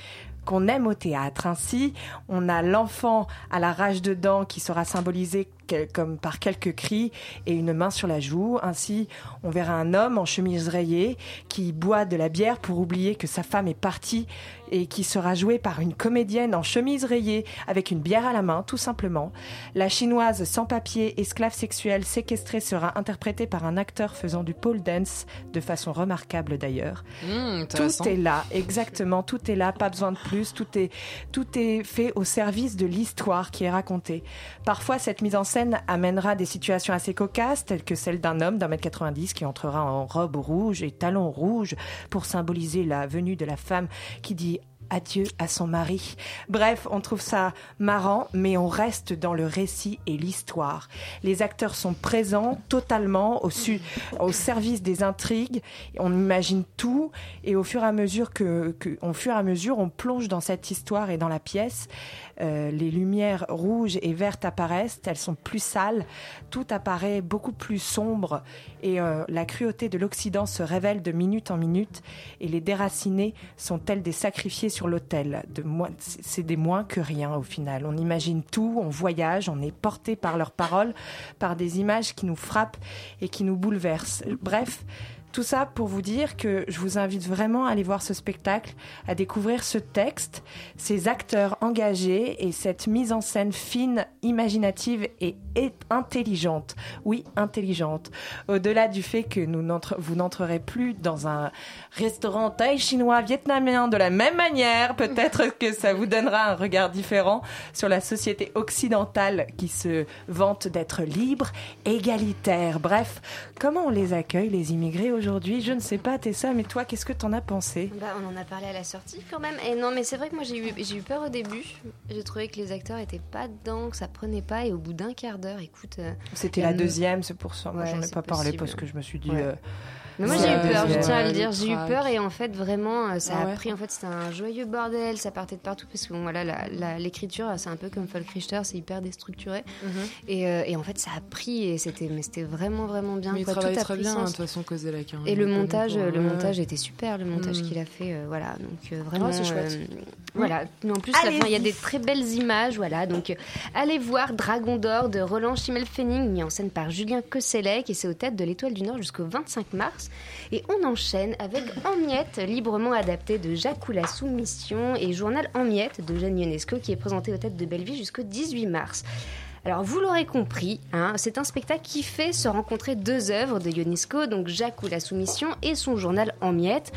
qu'on aime au théâtre. Ainsi, on a l'enfant à la rage de dents qui sera symbolisé comme par quelques cris et une main sur la joue. Ainsi, on verra un homme en chemise rayée qui boit de la bière pour oublier que sa femme est partie et qui sera joué par une comédienne en chemise rayée avec une bière à la main, tout simplement. La chinoise sans papier, esclave sexuelle, séquestrée sera interprétée par un acteur faisant du pole dance de façon remarquable d'ailleurs. Mmh, tout est là, exactement, tout est là, pas besoin de plus, tout est, tout est fait au service de l'histoire qui est racontée. Parfois, cette mise en scène amènera des situations assez cocasses, telles que celle d'un homme d'un mètre 90 qui entrera en robe rouge et talons rouges pour symboliser la venue de la femme qui dit adieu à son mari. Bref, on trouve ça marrant, mais on reste dans le récit et l'histoire. Les acteurs sont présents totalement au, service des intrigues. On imagine tout, et au fur et à mesure que, fur et à mesure, on plonge dans cette histoire et dans la pièce. Euh, les lumières rouges et vertes apparaissent, elles sont plus sales, tout apparaît beaucoup plus sombre et euh, la cruauté de l'Occident se révèle de minute en minute et les déracinés sont tels des sacrifiés sur l'autel? C'est des moins que rien au final. On imagine tout, on voyage, on est porté par leurs paroles, par des images qui nous frappent et qui nous bouleversent. Bref, tout ça pour vous dire que je vous invite vraiment à aller voir ce spectacle, à découvrir ce texte, ces acteurs engagés et cette mise en scène fine, imaginative et intelligente. Oui, intelligente. Au-delà du fait que nous vous n'entrerez plus dans un restaurant thaï, chinois, vietnamien de la même manière, peut-être que ça vous donnera un regard différent sur la société occidentale qui se vante d'être libre, égalitaire. Bref, comment on les accueille, les immigrés Je ne sais pas, Tessa, mais toi, qu'est-ce que t'en as pensé bah, On en a parlé à la sortie quand même. Et non, mais c'est vrai que moi, j'ai eu, j'ai eu peur au début. J'ai trouvé que les acteurs étaient pas dedans, que ça prenait pas. Et au bout d'un quart d'heure, écoute. euh, C'était la une- deuxième, c'est pour ça. Moi, Ouais, j'en ai pas parlé parce que je me suis dit. Ouais. euh, Mais moi j'ai eu peur, je tiens à le dire, j'ai eu peur et en fait vraiment euh, ça Ah a ouais pris, en fait c'était un joyeux bordel, ça partait de partout parce que bon, voilà l'écriture c'est un peu comme Folk Richter, c'est hyper déstructuré Mhm. et, euh, et en fait ça a pris et c'était mais c'était vraiment vraiment bien Mais il quoi, travaille très pris bien, hein, de toute façon, Et le montage, pour- le montage était super, le montage Mm. qu'il a fait, euh, voilà. Donc euh, vraiment, c'est chouette. euh, voilà. Mais En plus, la Allez-y. fin, il y a des très belles images, voilà. Donc euh, allez voir Dragon d'or de Roland Schimmelfenning, mis en scène par Julien Kosselec, et c'est aux têtes de l'Étoile du Nord jusqu'au 25 mars. Et on enchaîne avec En miettes, librement adapté de Jacques ou la Soumission, et Journal En miettes de Jeanne Ionesco, qui est présenté aux têtes de Belleville jusqu'au 18 mars. Alors vous l'aurez compris, hein, c'est un spectacle qui fait se rencontrer deux œuvres de Ionesco, donc Jacques ou la Soumission et son journal En miettes.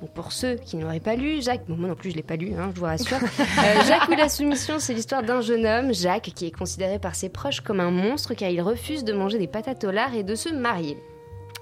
Donc pour ceux qui n'auraient pas lu, Jacques, bon, moi non plus je l'ai pas lu, hein, je vous rassure. Euh, Jacques ou la Soumission, c'est l'histoire d'un jeune homme, Jacques, qui est considéré par ses proches comme un monstre car il refuse de manger des patates au lard et de se marier.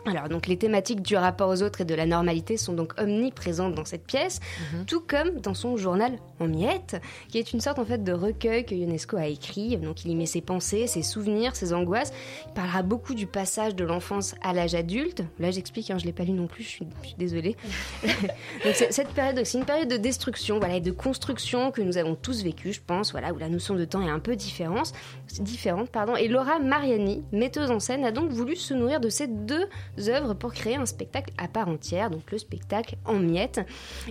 Alors donc les thématiques du rapport aux autres et de la normalité sont donc omniprésentes dans cette pièce, Mhm. tout comme dans son journal en miettes, qui est une sorte en fait de recueil que Ionesco a écrit. Donc il y met ses pensées, ses souvenirs, ses angoisses. Il parlera beaucoup du passage de l'enfance à l'âge adulte. Là j'explique, hein, je l'ai pas lu non plus, je suis, je suis désolée. donc c'est- cette période, c'est une période de destruction, voilà, et de construction que nous avons tous vécu, je pense, voilà, où la notion de temps est un peu différente, différente, pardon. Et Laura Mariani, metteuse en scène, a donc voulu se nourrir de ces deux œuvres pour créer un spectacle à part entière, donc le spectacle en miettes.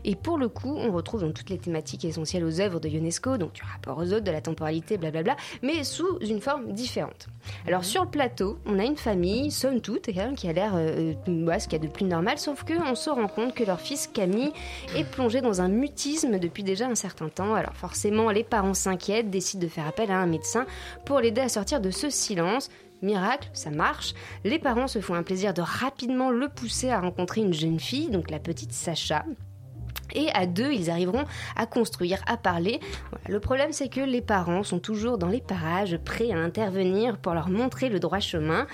Et pour le coup, on retrouve donc toutes les thématiques essentielles aux œuvres de Ionesco, donc du rapport aux autres, de la temporalité, blablabla, mais sous une forme différente. Alors sur le plateau, on a une famille, somme toute, qui a l'air euh, euh, ce qu'il y a de plus normal, sauf qu'on se rend compte que leur fils Camille est plongé dans un mutisme depuis déjà un certain temps. Alors forcément, les parents s'inquiètent, décident de faire appel à un médecin pour l'aider à sortir de ce silence. Miracle, ça marche. Les parents se font un plaisir de rapidement le pousser à rencontrer une jeune fille, donc la petite Sacha. Et à deux, ils arriveront à construire, à parler. Voilà. Le problème, c'est que les parents sont toujours dans les parages, prêts à intervenir pour leur montrer le droit chemin.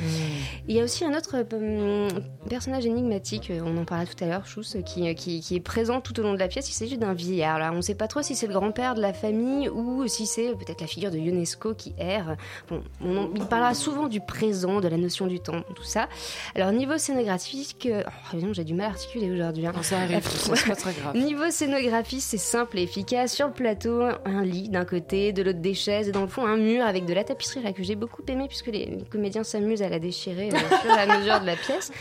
Il y a aussi un autre euh, personnage énigmatique, euh, on en parlait tout à l'heure, Chous, qui, qui, qui est présent tout au long de la pièce. Il s'agit d'un vieillard. Là, on ne sait pas trop si c'est le grand-père de la famille ou si c'est peut-être la figure de Ionesco qui erre. Bon, on en- il parlera souvent du présent, de la notion du temps, tout ça. Alors, niveau scénographique, euh, oh, j'ai du mal à articuler aujourd'hui. hein. Ça arrive, c'est pas très grave. Niveau scénographie, c'est simple et efficace. Sur le plateau, un lit d'un côté, de l'autre des chaises, et dans le fond, un mur avec de la tapisserie là que j'ai beaucoup aimé puisque les, les comédiens s'amusent à la déchirer euh, au fur et à mesure de la pièce.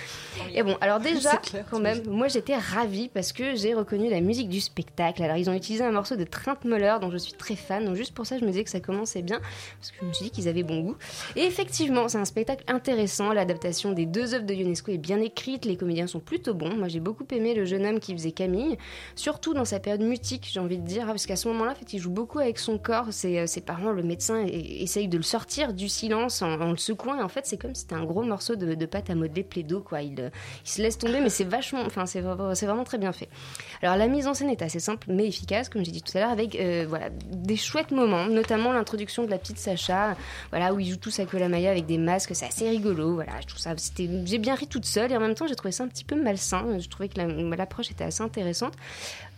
Et bon, alors déjà, clair, quand même, moi j'étais ravie parce que j'ai reconnu la musique du spectacle. Alors ils ont utilisé un morceau de Trent Moller dont je suis très fan, donc juste pour ça je me disais que ça commençait bien parce que je me suis dit qu'ils avaient bon goût. Et effectivement, c'est un spectacle intéressant. L'adaptation des deux œuvres de Ionesco est bien écrite, les comédiens sont plutôt bons. Moi j'ai beaucoup aimé le jeune homme qui faisait Camille, surtout dans sa période mutique, j'ai envie de dire, parce qu'à ce moment-là, en fait, il joue beaucoup avec son corps. Ses, euh, parents, le médecin, essaye de le sortir du silence en, le secouant. Et en fait, c'est comme si c'était un gros morceau de, pâte à modeler plaido, quoi. Il, euh, il se laisse tomber, mais c'est vachement, enfin, c'est vra- c'est vraiment très bien fait. Alors, la mise en scène est assez simple, mais efficace, comme j'ai dit tout à l'heure, avec euh, voilà, des chouettes moments, notamment l'introduction de la petite Sacha, voilà, où ils jouent tous à Kolamaya avec des masques. C'est assez rigolo, voilà. Je trouve ça, c'était, j'ai bien ri toute seule et en même temps, j'ai trouvé ça un petit peu malsain. Je trouvais que la- l'approche était assez intéressante.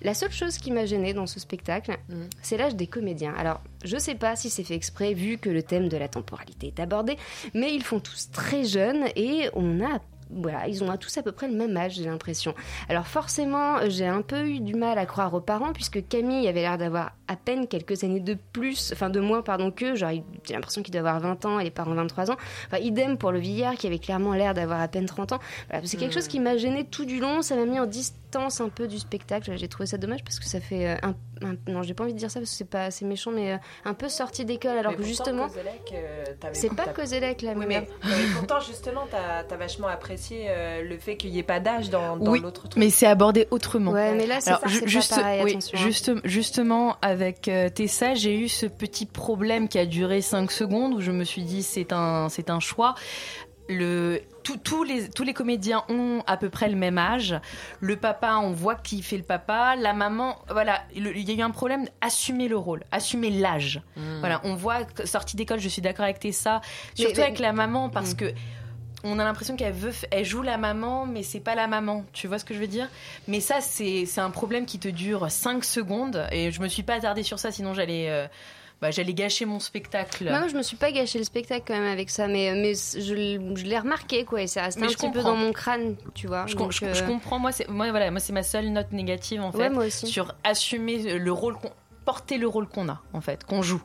La seule chose qui m'a gênée dans ce spectacle, c'est l'âge des comédiens. Alors, je sais pas si c'est fait exprès vu que le thème de la temporalité est abordé, mais ils font tous très jeunes et on a voilà, ils ont tous à peu près le même âge, j'ai l'impression. Alors forcément, j'ai un peu eu du mal à croire aux parents puisque Camille avait l'air d'avoir à peine quelques années de plus, enfin de moins pardon que, genre j'ai l'impression qu'il doit avoir 20 ans et les parents 23 ans. Enfin idem pour le vieillard qui avait clairement l'air d'avoir à peine 30 ans. Voilà, c'est quelque chose qui m'a gêné tout du long, ça m'a mis en distance un peu du spectacle. J'ai trouvé ça dommage parce que ça fait euh, un, un- non, j'ai pas envie de dire ça parce que c'est pas assez méchant mais euh, un peu sorti d'école alors Mais que justement euh, c'est pas Kozelek la Oui, mais, mais pourtant, justement, t'as as vachement apprécié euh, le fait qu'il n'y ait pas d'âge dans, dans Oui, l'autre truc. mais c'est abordé autrement. Ouais, mais là, c'est Alors, ça, ju- c'est pas juste, pareil, oui, attention, hein. juste- justement, avec euh, Tessa, j'ai eu ce petit problème qui a duré 5 secondes où je me suis dit c'est un, c'est un choix. Le, tout- tous, les, tous les comédiens ont à peu près le même âge. Le papa, on voit qui fait le papa. La maman, voilà, il y a eu un problème assumer le rôle, assumer l'âge. Voilà, on voit sortie d'école, je suis d'accord avec Tessa, surtout mais- avec la maman parce que on a l'impression qu'elle veut, elle joue la maman, mais c'est pas la maman. Tu vois ce que je veux dire? Mais ça, c'est un problème qui te dure 5 secondes. Et je me suis pas attardée sur ça, sinon j'allais euh, bah, j'allais gâcher mon spectacle. Moi, je me suis pas gâché le spectacle quand même avec ça, mais, mais je, l'ai remarqué, quoi, et c'est resté Mais un petit peu dans mon crâne, tu vois. Je, com- donc, je- euh, je comprends, moi, c'est moi, voilà, moi, ma seule note négative en fait. Ouais, moi aussi. Sur assumer le rôle qu'on porter le rôle qu'on a en fait, qu'on joue.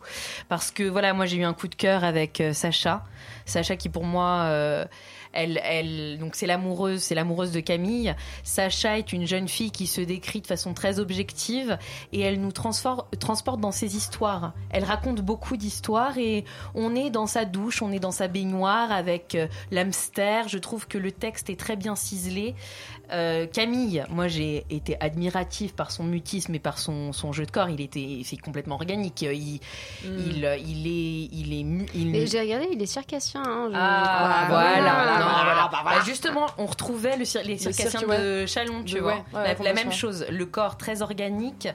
Parce que voilà, moi j'ai eu un coup de cœur avec euh, Sacha, Sacha qui pour moi, euh, elle, elle, donc c'est l'amoureuse, c'est l'amoureuse de Camille. Sacha est une jeune fille qui se décrit de façon très objective et elle nous transporte dans ses histoires. Elle raconte beaucoup d'histoires et on est dans sa douche, on est dans sa baignoire avec euh, l'hamster. Je trouve que le texte est très bien ciselé. Euh, Camille, moi j'ai été admirative par son mutisme et par son, son jeu de corps. Il était, c'est complètement organique. Il, il, il est, il est, il- Mais j'ai regardé, il est circassien. Hein, je- ah, je- voilà. Ah, Non, bah, voilà. bah. Bah, justement, on retrouvait le cir- les Le circassiens cirque, de Chalon, tu De- vois. ouais, ouais, la, même chose. Le corps très organique.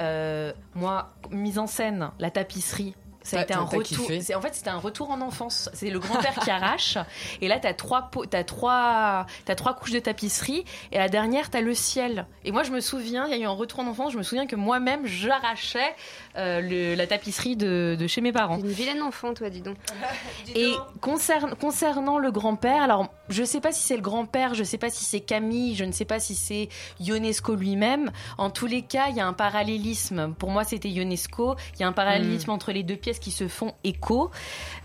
Euh, moi, mise en scène, la tapisserie. Ça a T'as- été un retour. c'est- En fait, c'était un retour en enfance. C'est le grand-père qui arrache. Et là, t'as trois, t'as trois, t'as trois couches de tapisserie. Et la dernière, t'as le ciel. Et moi, je me souviens, il y a eu un retour en enfance. Je me souviens que moi-même, j'arrachais euh, le- la tapisserie de, de chez mes parents. Une vilaine enfant, toi, dis donc. Et concern- concernant le grand-père, alors je sais pas si c'est le grand-père, je sais pas si c'est Camille, je ne sais pas si c'est Ionesco lui-même. En tous les cas, il y a un parallélisme. Pour moi, c'était Ionesco. Il y a un parallélisme entre les deux pièces qui se font écho.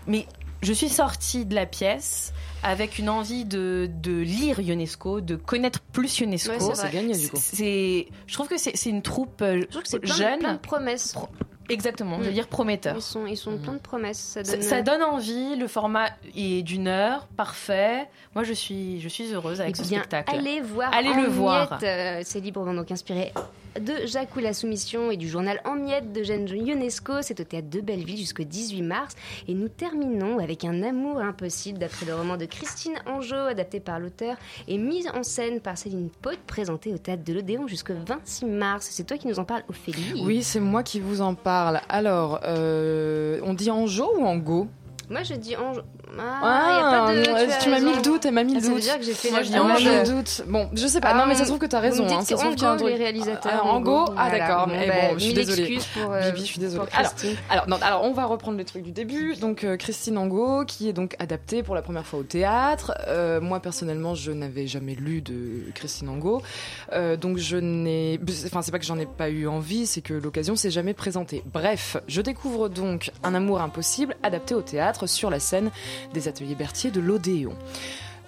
Mais je suis sortie de la pièce avec une envie de, de lire Ionesco, de connaître plus Ionesco. Ouais, c'est gagné, du coup. C'est, je trouve que c'est c'est une troupe euh, plein, de- jeune. plein de promesses. Exactement, je veux Mm. dire prometteur. Ils sont, ils sont plein de promesses. Ça Ça, donne, ça donne envie, le format est d'une heure, parfait. Moi, je suis, je suis heureuse avec Eh ce bien, spectacle. Allez voir. Allez le voir. euh, c'est librement donc inspiré de Jacques ou la Soumission et du journal En miettes de Jeanne Ionesco. C'est au théâtre de Belleville jusqu'au 18 mars. Et nous terminons avec Un amour impossible d'après le roman de Christine Anjot, adapté par l'auteur et mise en scène par Céline Pote, présenté au théâtre de l'Odéon jusqu'au 26 mars. C'est toi qui nous en parles, Ophélie. Oui, c'est moi qui vous en parle. Alors, euh, on dit jo ou en go Moi, je dis Anjot. Ah, Ah, y a pas de. ouais, as tu m'as mis le doute, elle m'a mis le Ah, Ça veut doute. dire que j'ai fait Moi, la je le doute. Bon, je sais pas. Ah, non, mais ça se trouve que t'as raison. hein, ça se trouve qu'il y a un truc. les réalisateurs, Ah, en go, ah d'accord. Bon, Mais bah, bon, je suis désolée. euh, Bibi, je suis désolée. Alors, non, alors, on va reprendre les trucs du début. Donc, euh, Christine Angot, qui est donc adaptée pour la première fois au théâtre. Euh, moi, personnellement, je n'avais jamais lu de Christine Angot. Euh, donc, je n'ai. Enfin, c'est pas que j'en ai pas eu envie, c'est que l'occasion s'est jamais présentée. Bref, je découvre donc Un amour impossible, adapté au théâtre sur la scène des ateliers Berthier de l'Odéon.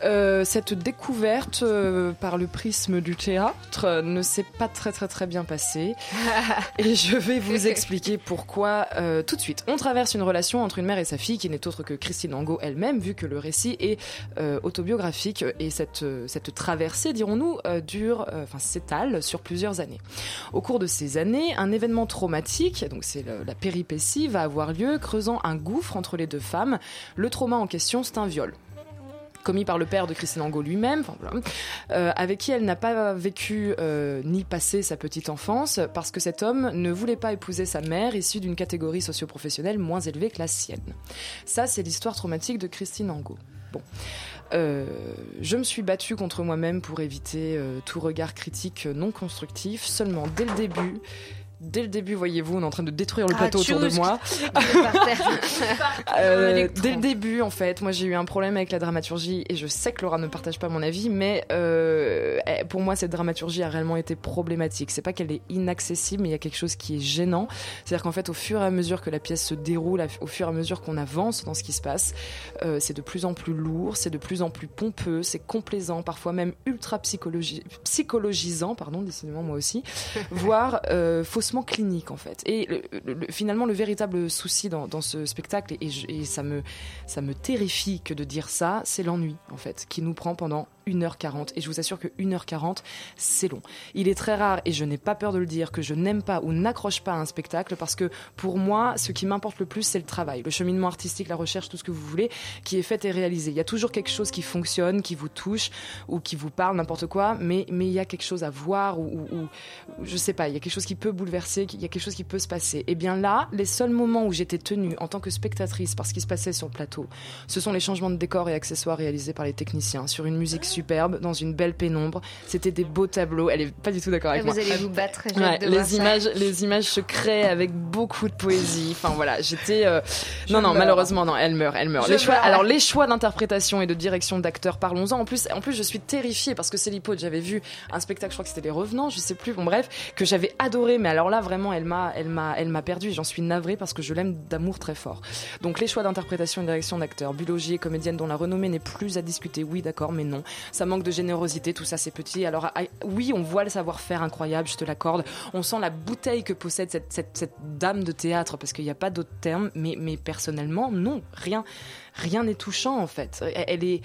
Euh, cette découverte euh, par le prisme du théâtre euh, ne s'est pas très très très bien passée et je vais vous expliquer pourquoi euh, tout de suite. On traverse une relation entre une mère et sa fille qui n'est autre que Christine Angot elle-même vu que le récit est euh, autobiographique et cette, cette traversée dirons-nous dure, enfin s'étale sur plusieurs années. Au cours de ces années, un événement traumatique, donc c'est la péripétie, va avoir lieu creusant un gouffre entre les deux femmes. Le trauma en question c'est un viol commis par le père de Christine Angot lui-même, euh, avec qui elle n'a pas vécu euh, ni passé sa petite enfance, parce que cet homme ne voulait pas épouser sa mère, issue d'une catégorie socio-professionnelle moins élevée que la sienne. Ça, c'est l'histoire traumatique de Christine Angot. Bon. Euh, je me suis battue contre moi-même pour éviter tout regard critique non constructif. Seulement, dès le début, dès le début, voyez-vous, on est en train de détruire le Ah, plateau autour de moi. Euh, dès le début, en fait, moi j'ai eu un problème avec la dramaturgie et je sais que Laura ne partage pas mon avis, mais euh, eh, pour moi cette dramaturgie a réellement été problématique. C'est pas qu'elle est inaccessible, mais il y a quelque chose qui est gênant. C'est-à-dire qu'en fait, au fur et à mesure que la pièce se déroule, au fur et à mesure qu'on avance dans ce qui se passe, euh, c'est de plus en plus lourd, c'est de plus en plus pompeux, c'est complaisant, parfois même ultra psychologi- psychologisant, pardon, décidément moi aussi, voire euh, clinique en fait. Et le- le- le- finalement, le véritable souci dans, ce spectacle, et, et ça, me, ça me terrifie que de dire ça, c'est l'ennui en fait, qui nous prend pendant 1h40. Et je vous assure que 1h40, c'est long. Il est très rare, et je n'ai pas peur de le dire, que je n'aime pas ou n'accroche pas à un spectacle, parce que pour moi, ce qui m'importe le plus, c'est le travail, le cheminement artistique, la recherche, tout ce que vous voulez, qui est fait et réalisé. Il y a toujours quelque chose qui fonctionne, qui vous touche, ou qui vous parle, n'importe quoi, mais, mais il y a quelque chose à voir, ou, ou- ou- je sais pas, il y a quelque chose qui peut bouleverser, il y a quelque chose qui peut se passer. Et bien là, les seuls moments où j'étais tenue en tant que spectatrice par ce qui se passait sur le plateau, ce sont les changements de décors et accessoires réalisés par les techniciens sur une musique superbe, dans une belle pénombre. C'était des beaux tableaux. Elle est pas du tout d'accord avec Vous moi. allez vous battre. Ouais, les ça. images, les images se créent avec beaucoup de poésie. Enfin voilà, j'étais. euh, Non non, meurs. malheureusement non, elle meurt, elle meurt. Je Les choix, meurs. alors les choix d'interprétation et de direction d'acteurs, parlons-en. En plus, en plus, je suis terrifiée parce que c'est l'hypothèse. J'avais vu un spectacle, je crois que c'était Les Revenants, je sais plus. Bon bref, que j'avais adoré, mais alors là vraiment, elle m'a, elle m'a, elle m'a perdu. J'en suis navrée parce que je l'aime d'amour très fort. Donc les choix d'interprétation et de direction d'acteurs, Bulogier, comédienne dont la renommée n'est plus à discuter. Oui, d'accord, mais non. Ça manque de générosité, tout ça c'est petit. Alors ah, oui, on voit le savoir-faire incroyable, je te l'accorde. On sent la bouteille que possède cette, cette, dame de théâtre, parce qu'il n'y a pas d'autre terme. Mais, mais personnellement, non, rien, rien n'est touchant en fait. Elle est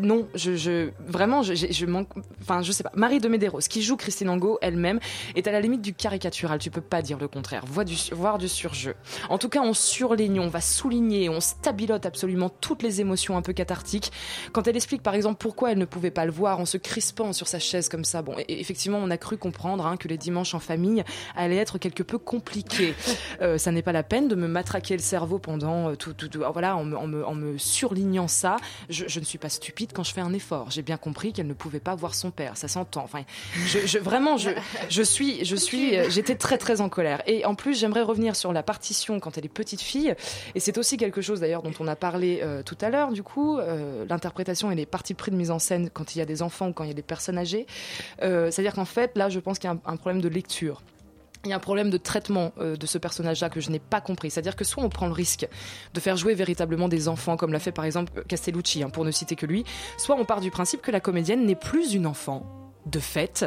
non, je, je vraiment, je, je, manque. Enfin, je sais pas. Marie de Medeiros, qui joue Christine Angot elle-même, est à la limite du caricatural. Tu peux pas dire le contraire. Voire du, voire du surjeu. En tout cas, on surligne, on va souligner, on stabilote absolument toutes les émotions un peu cathartiques. Quand elle explique, par exemple, pourquoi elle ne pouvait pas le voir en se crispant sur sa chaise comme ça. Bon, effectivement, on a cru comprendre hein, que les dimanches en famille allaient être quelque peu compliqués. Euh, ça n'est pas la peine de me matraquer le cerveau pendant euh, tout, tout, tout- voilà, en me, en me- en me surlignant ça. Je, je ne suis pas stupide quand je fais un effort. J'ai bien compris qu'elle ne pouvait pas voir son père. Ça s'entend. Enfin, je, je- vraiment, je, je suis, je suis, euh, j'étais très très en colère. Et en plus, j'aimerais revenir sur la partition quand elle est petite fille. Et c'est aussi quelque chose d'ailleurs dont on a parlé euh, tout à l'heure. Du coup, euh, l'interprétation et les parties pris de mise en scène quand il y a des enfants ou quand il y a des personnes âgées. Euh, C'est-à-dire qu'en fait, là, je pense qu'il y a un- un problème de lecture. Il y a un problème de traitement euh, de ce personnage-là que je n'ai pas compris. C'est-à-dire que soit on prend le risque de faire jouer véritablement des enfants, comme l'a fait par exemple Castellucci, hein, pour ne citer que lui, soit on part du principe que la comédienne n'est plus une enfant de fait,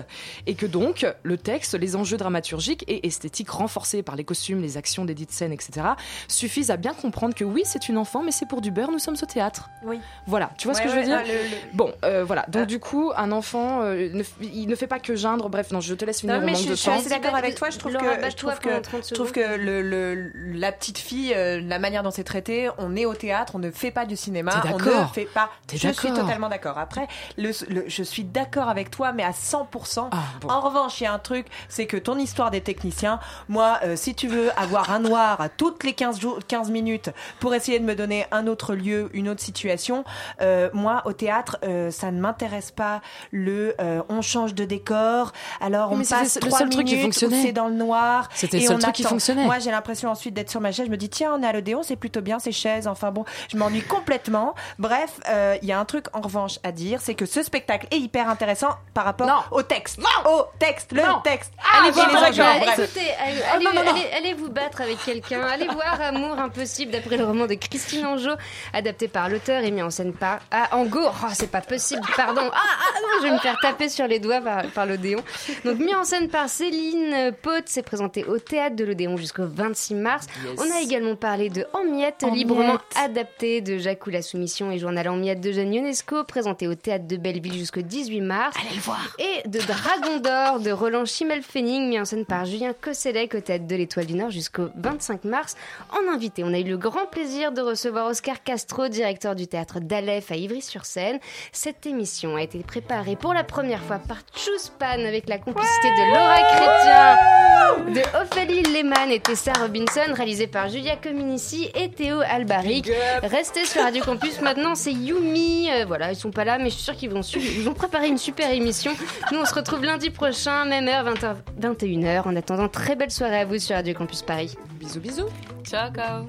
et que donc le texte, les enjeux dramaturgiques et esthétiques renforcés par les costumes, les actions des dites scènes, etc., suffisent à bien comprendre que oui, c'est une enfant, mais c'est pour du beurre, nous sommes au théâtre. Oui. Voilà, tu vois ce Ouais, que je veux ouais, dire non, le- le- Bon, euh, voilà. Donc du coup, un enfant, euh, ne f- il ne fait pas que geindre. Bref, non, je te laisse finir. Non, on mais manque je, de je suis d'accord avec toi. Je trouve Laura, que, je trouve que, pendant 30 je trouve que le, le- la petite fille, euh, la manière dont c'est traité, on est au théâtre, on ne fait pas du cinéma, on ne fait pas. Je suis totalement d'accord. Après, le, le- je suis d'accord avec toi, mais à 100%. Ah, bon. En revanche, il y a un truc, c'est que ton histoire des techniciens, moi, euh, si tu veux avoir un noir à toutes les 15, jours, 15 minutes pour essayer de me donner un autre lieu, une autre situation, euh, moi, au théâtre, euh, ça ne m'intéresse pas le on change de décor, alors on Mais passe le trois seul truc qui minutes c'est dans le noir. C'était le seul on truc qui fonctionnait. Moi, j'ai l'impression ensuite d'être sur ma chaise, je me dis, tiens, on est à l'Odéon, c'est plutôt bien ces chaises, enfin bon, je m'ennuie complètement. Bref, il y a un truc en revanche à dire, c'est que ce spectacle est hyper intéressant par rapport Non. au texte. Au texte, le Non. texte. Ah, allez j'ai voir les d'accord. enjeux. Bah, bref. écoutez, allez, allez- non, non, non. allez- allez vous battre avec quelqu'un. Allez voir Amour impossible d'après le roman de Christine Angot, adapté par l'auteur et mis en scène par ah, Angot. Oh, c'est pas possible, pardon. Ah, ah, non, je vais me faire taper sur les doigts par, par l'Odéon. Donc mis en scène par Céline Pote, c'est présenté au théâtre de l'Odéon jusqu'au 26 mars. On a également parlé de En miettes, En librement miettes. adapté de Jacques ou la Soumission et journal En miettes de Jeanne Ionesco, présenté au théâtre de Belleville jusqu'au 18 mars. Allez le voir. Et de Dragon d'Or de Roland Schimmelfenning, mis en scène par Julien Kosselec au théâtre de l'Étoile du Nord jusqu'au 25 mars. En invité, on a eu le grand plaisir de recevoir Oscar Castro, directeur du théâtre d'Aleph à Ivry-sur-Seine. Cette émission a été préparée pour la première fois par Chouspan avec la complicité de Laura Chrétien, de Ophélie Lehmann et Tessa Robinson, réalisée par Julia Cominici et Théo Albaric. Restez sur Radio Campus. Maintenant, c'est Yumi. Euh, voilà, ils sont pas là, mais je suis sûre qu'ils vont suivre. Ils ont préparé une super nous, on se retrouve lundi prochain, même heure, 21h. En attendant, très belle soirée à vous sur Radio Campus Paris. Bisous, bisous. Ciao, ciao.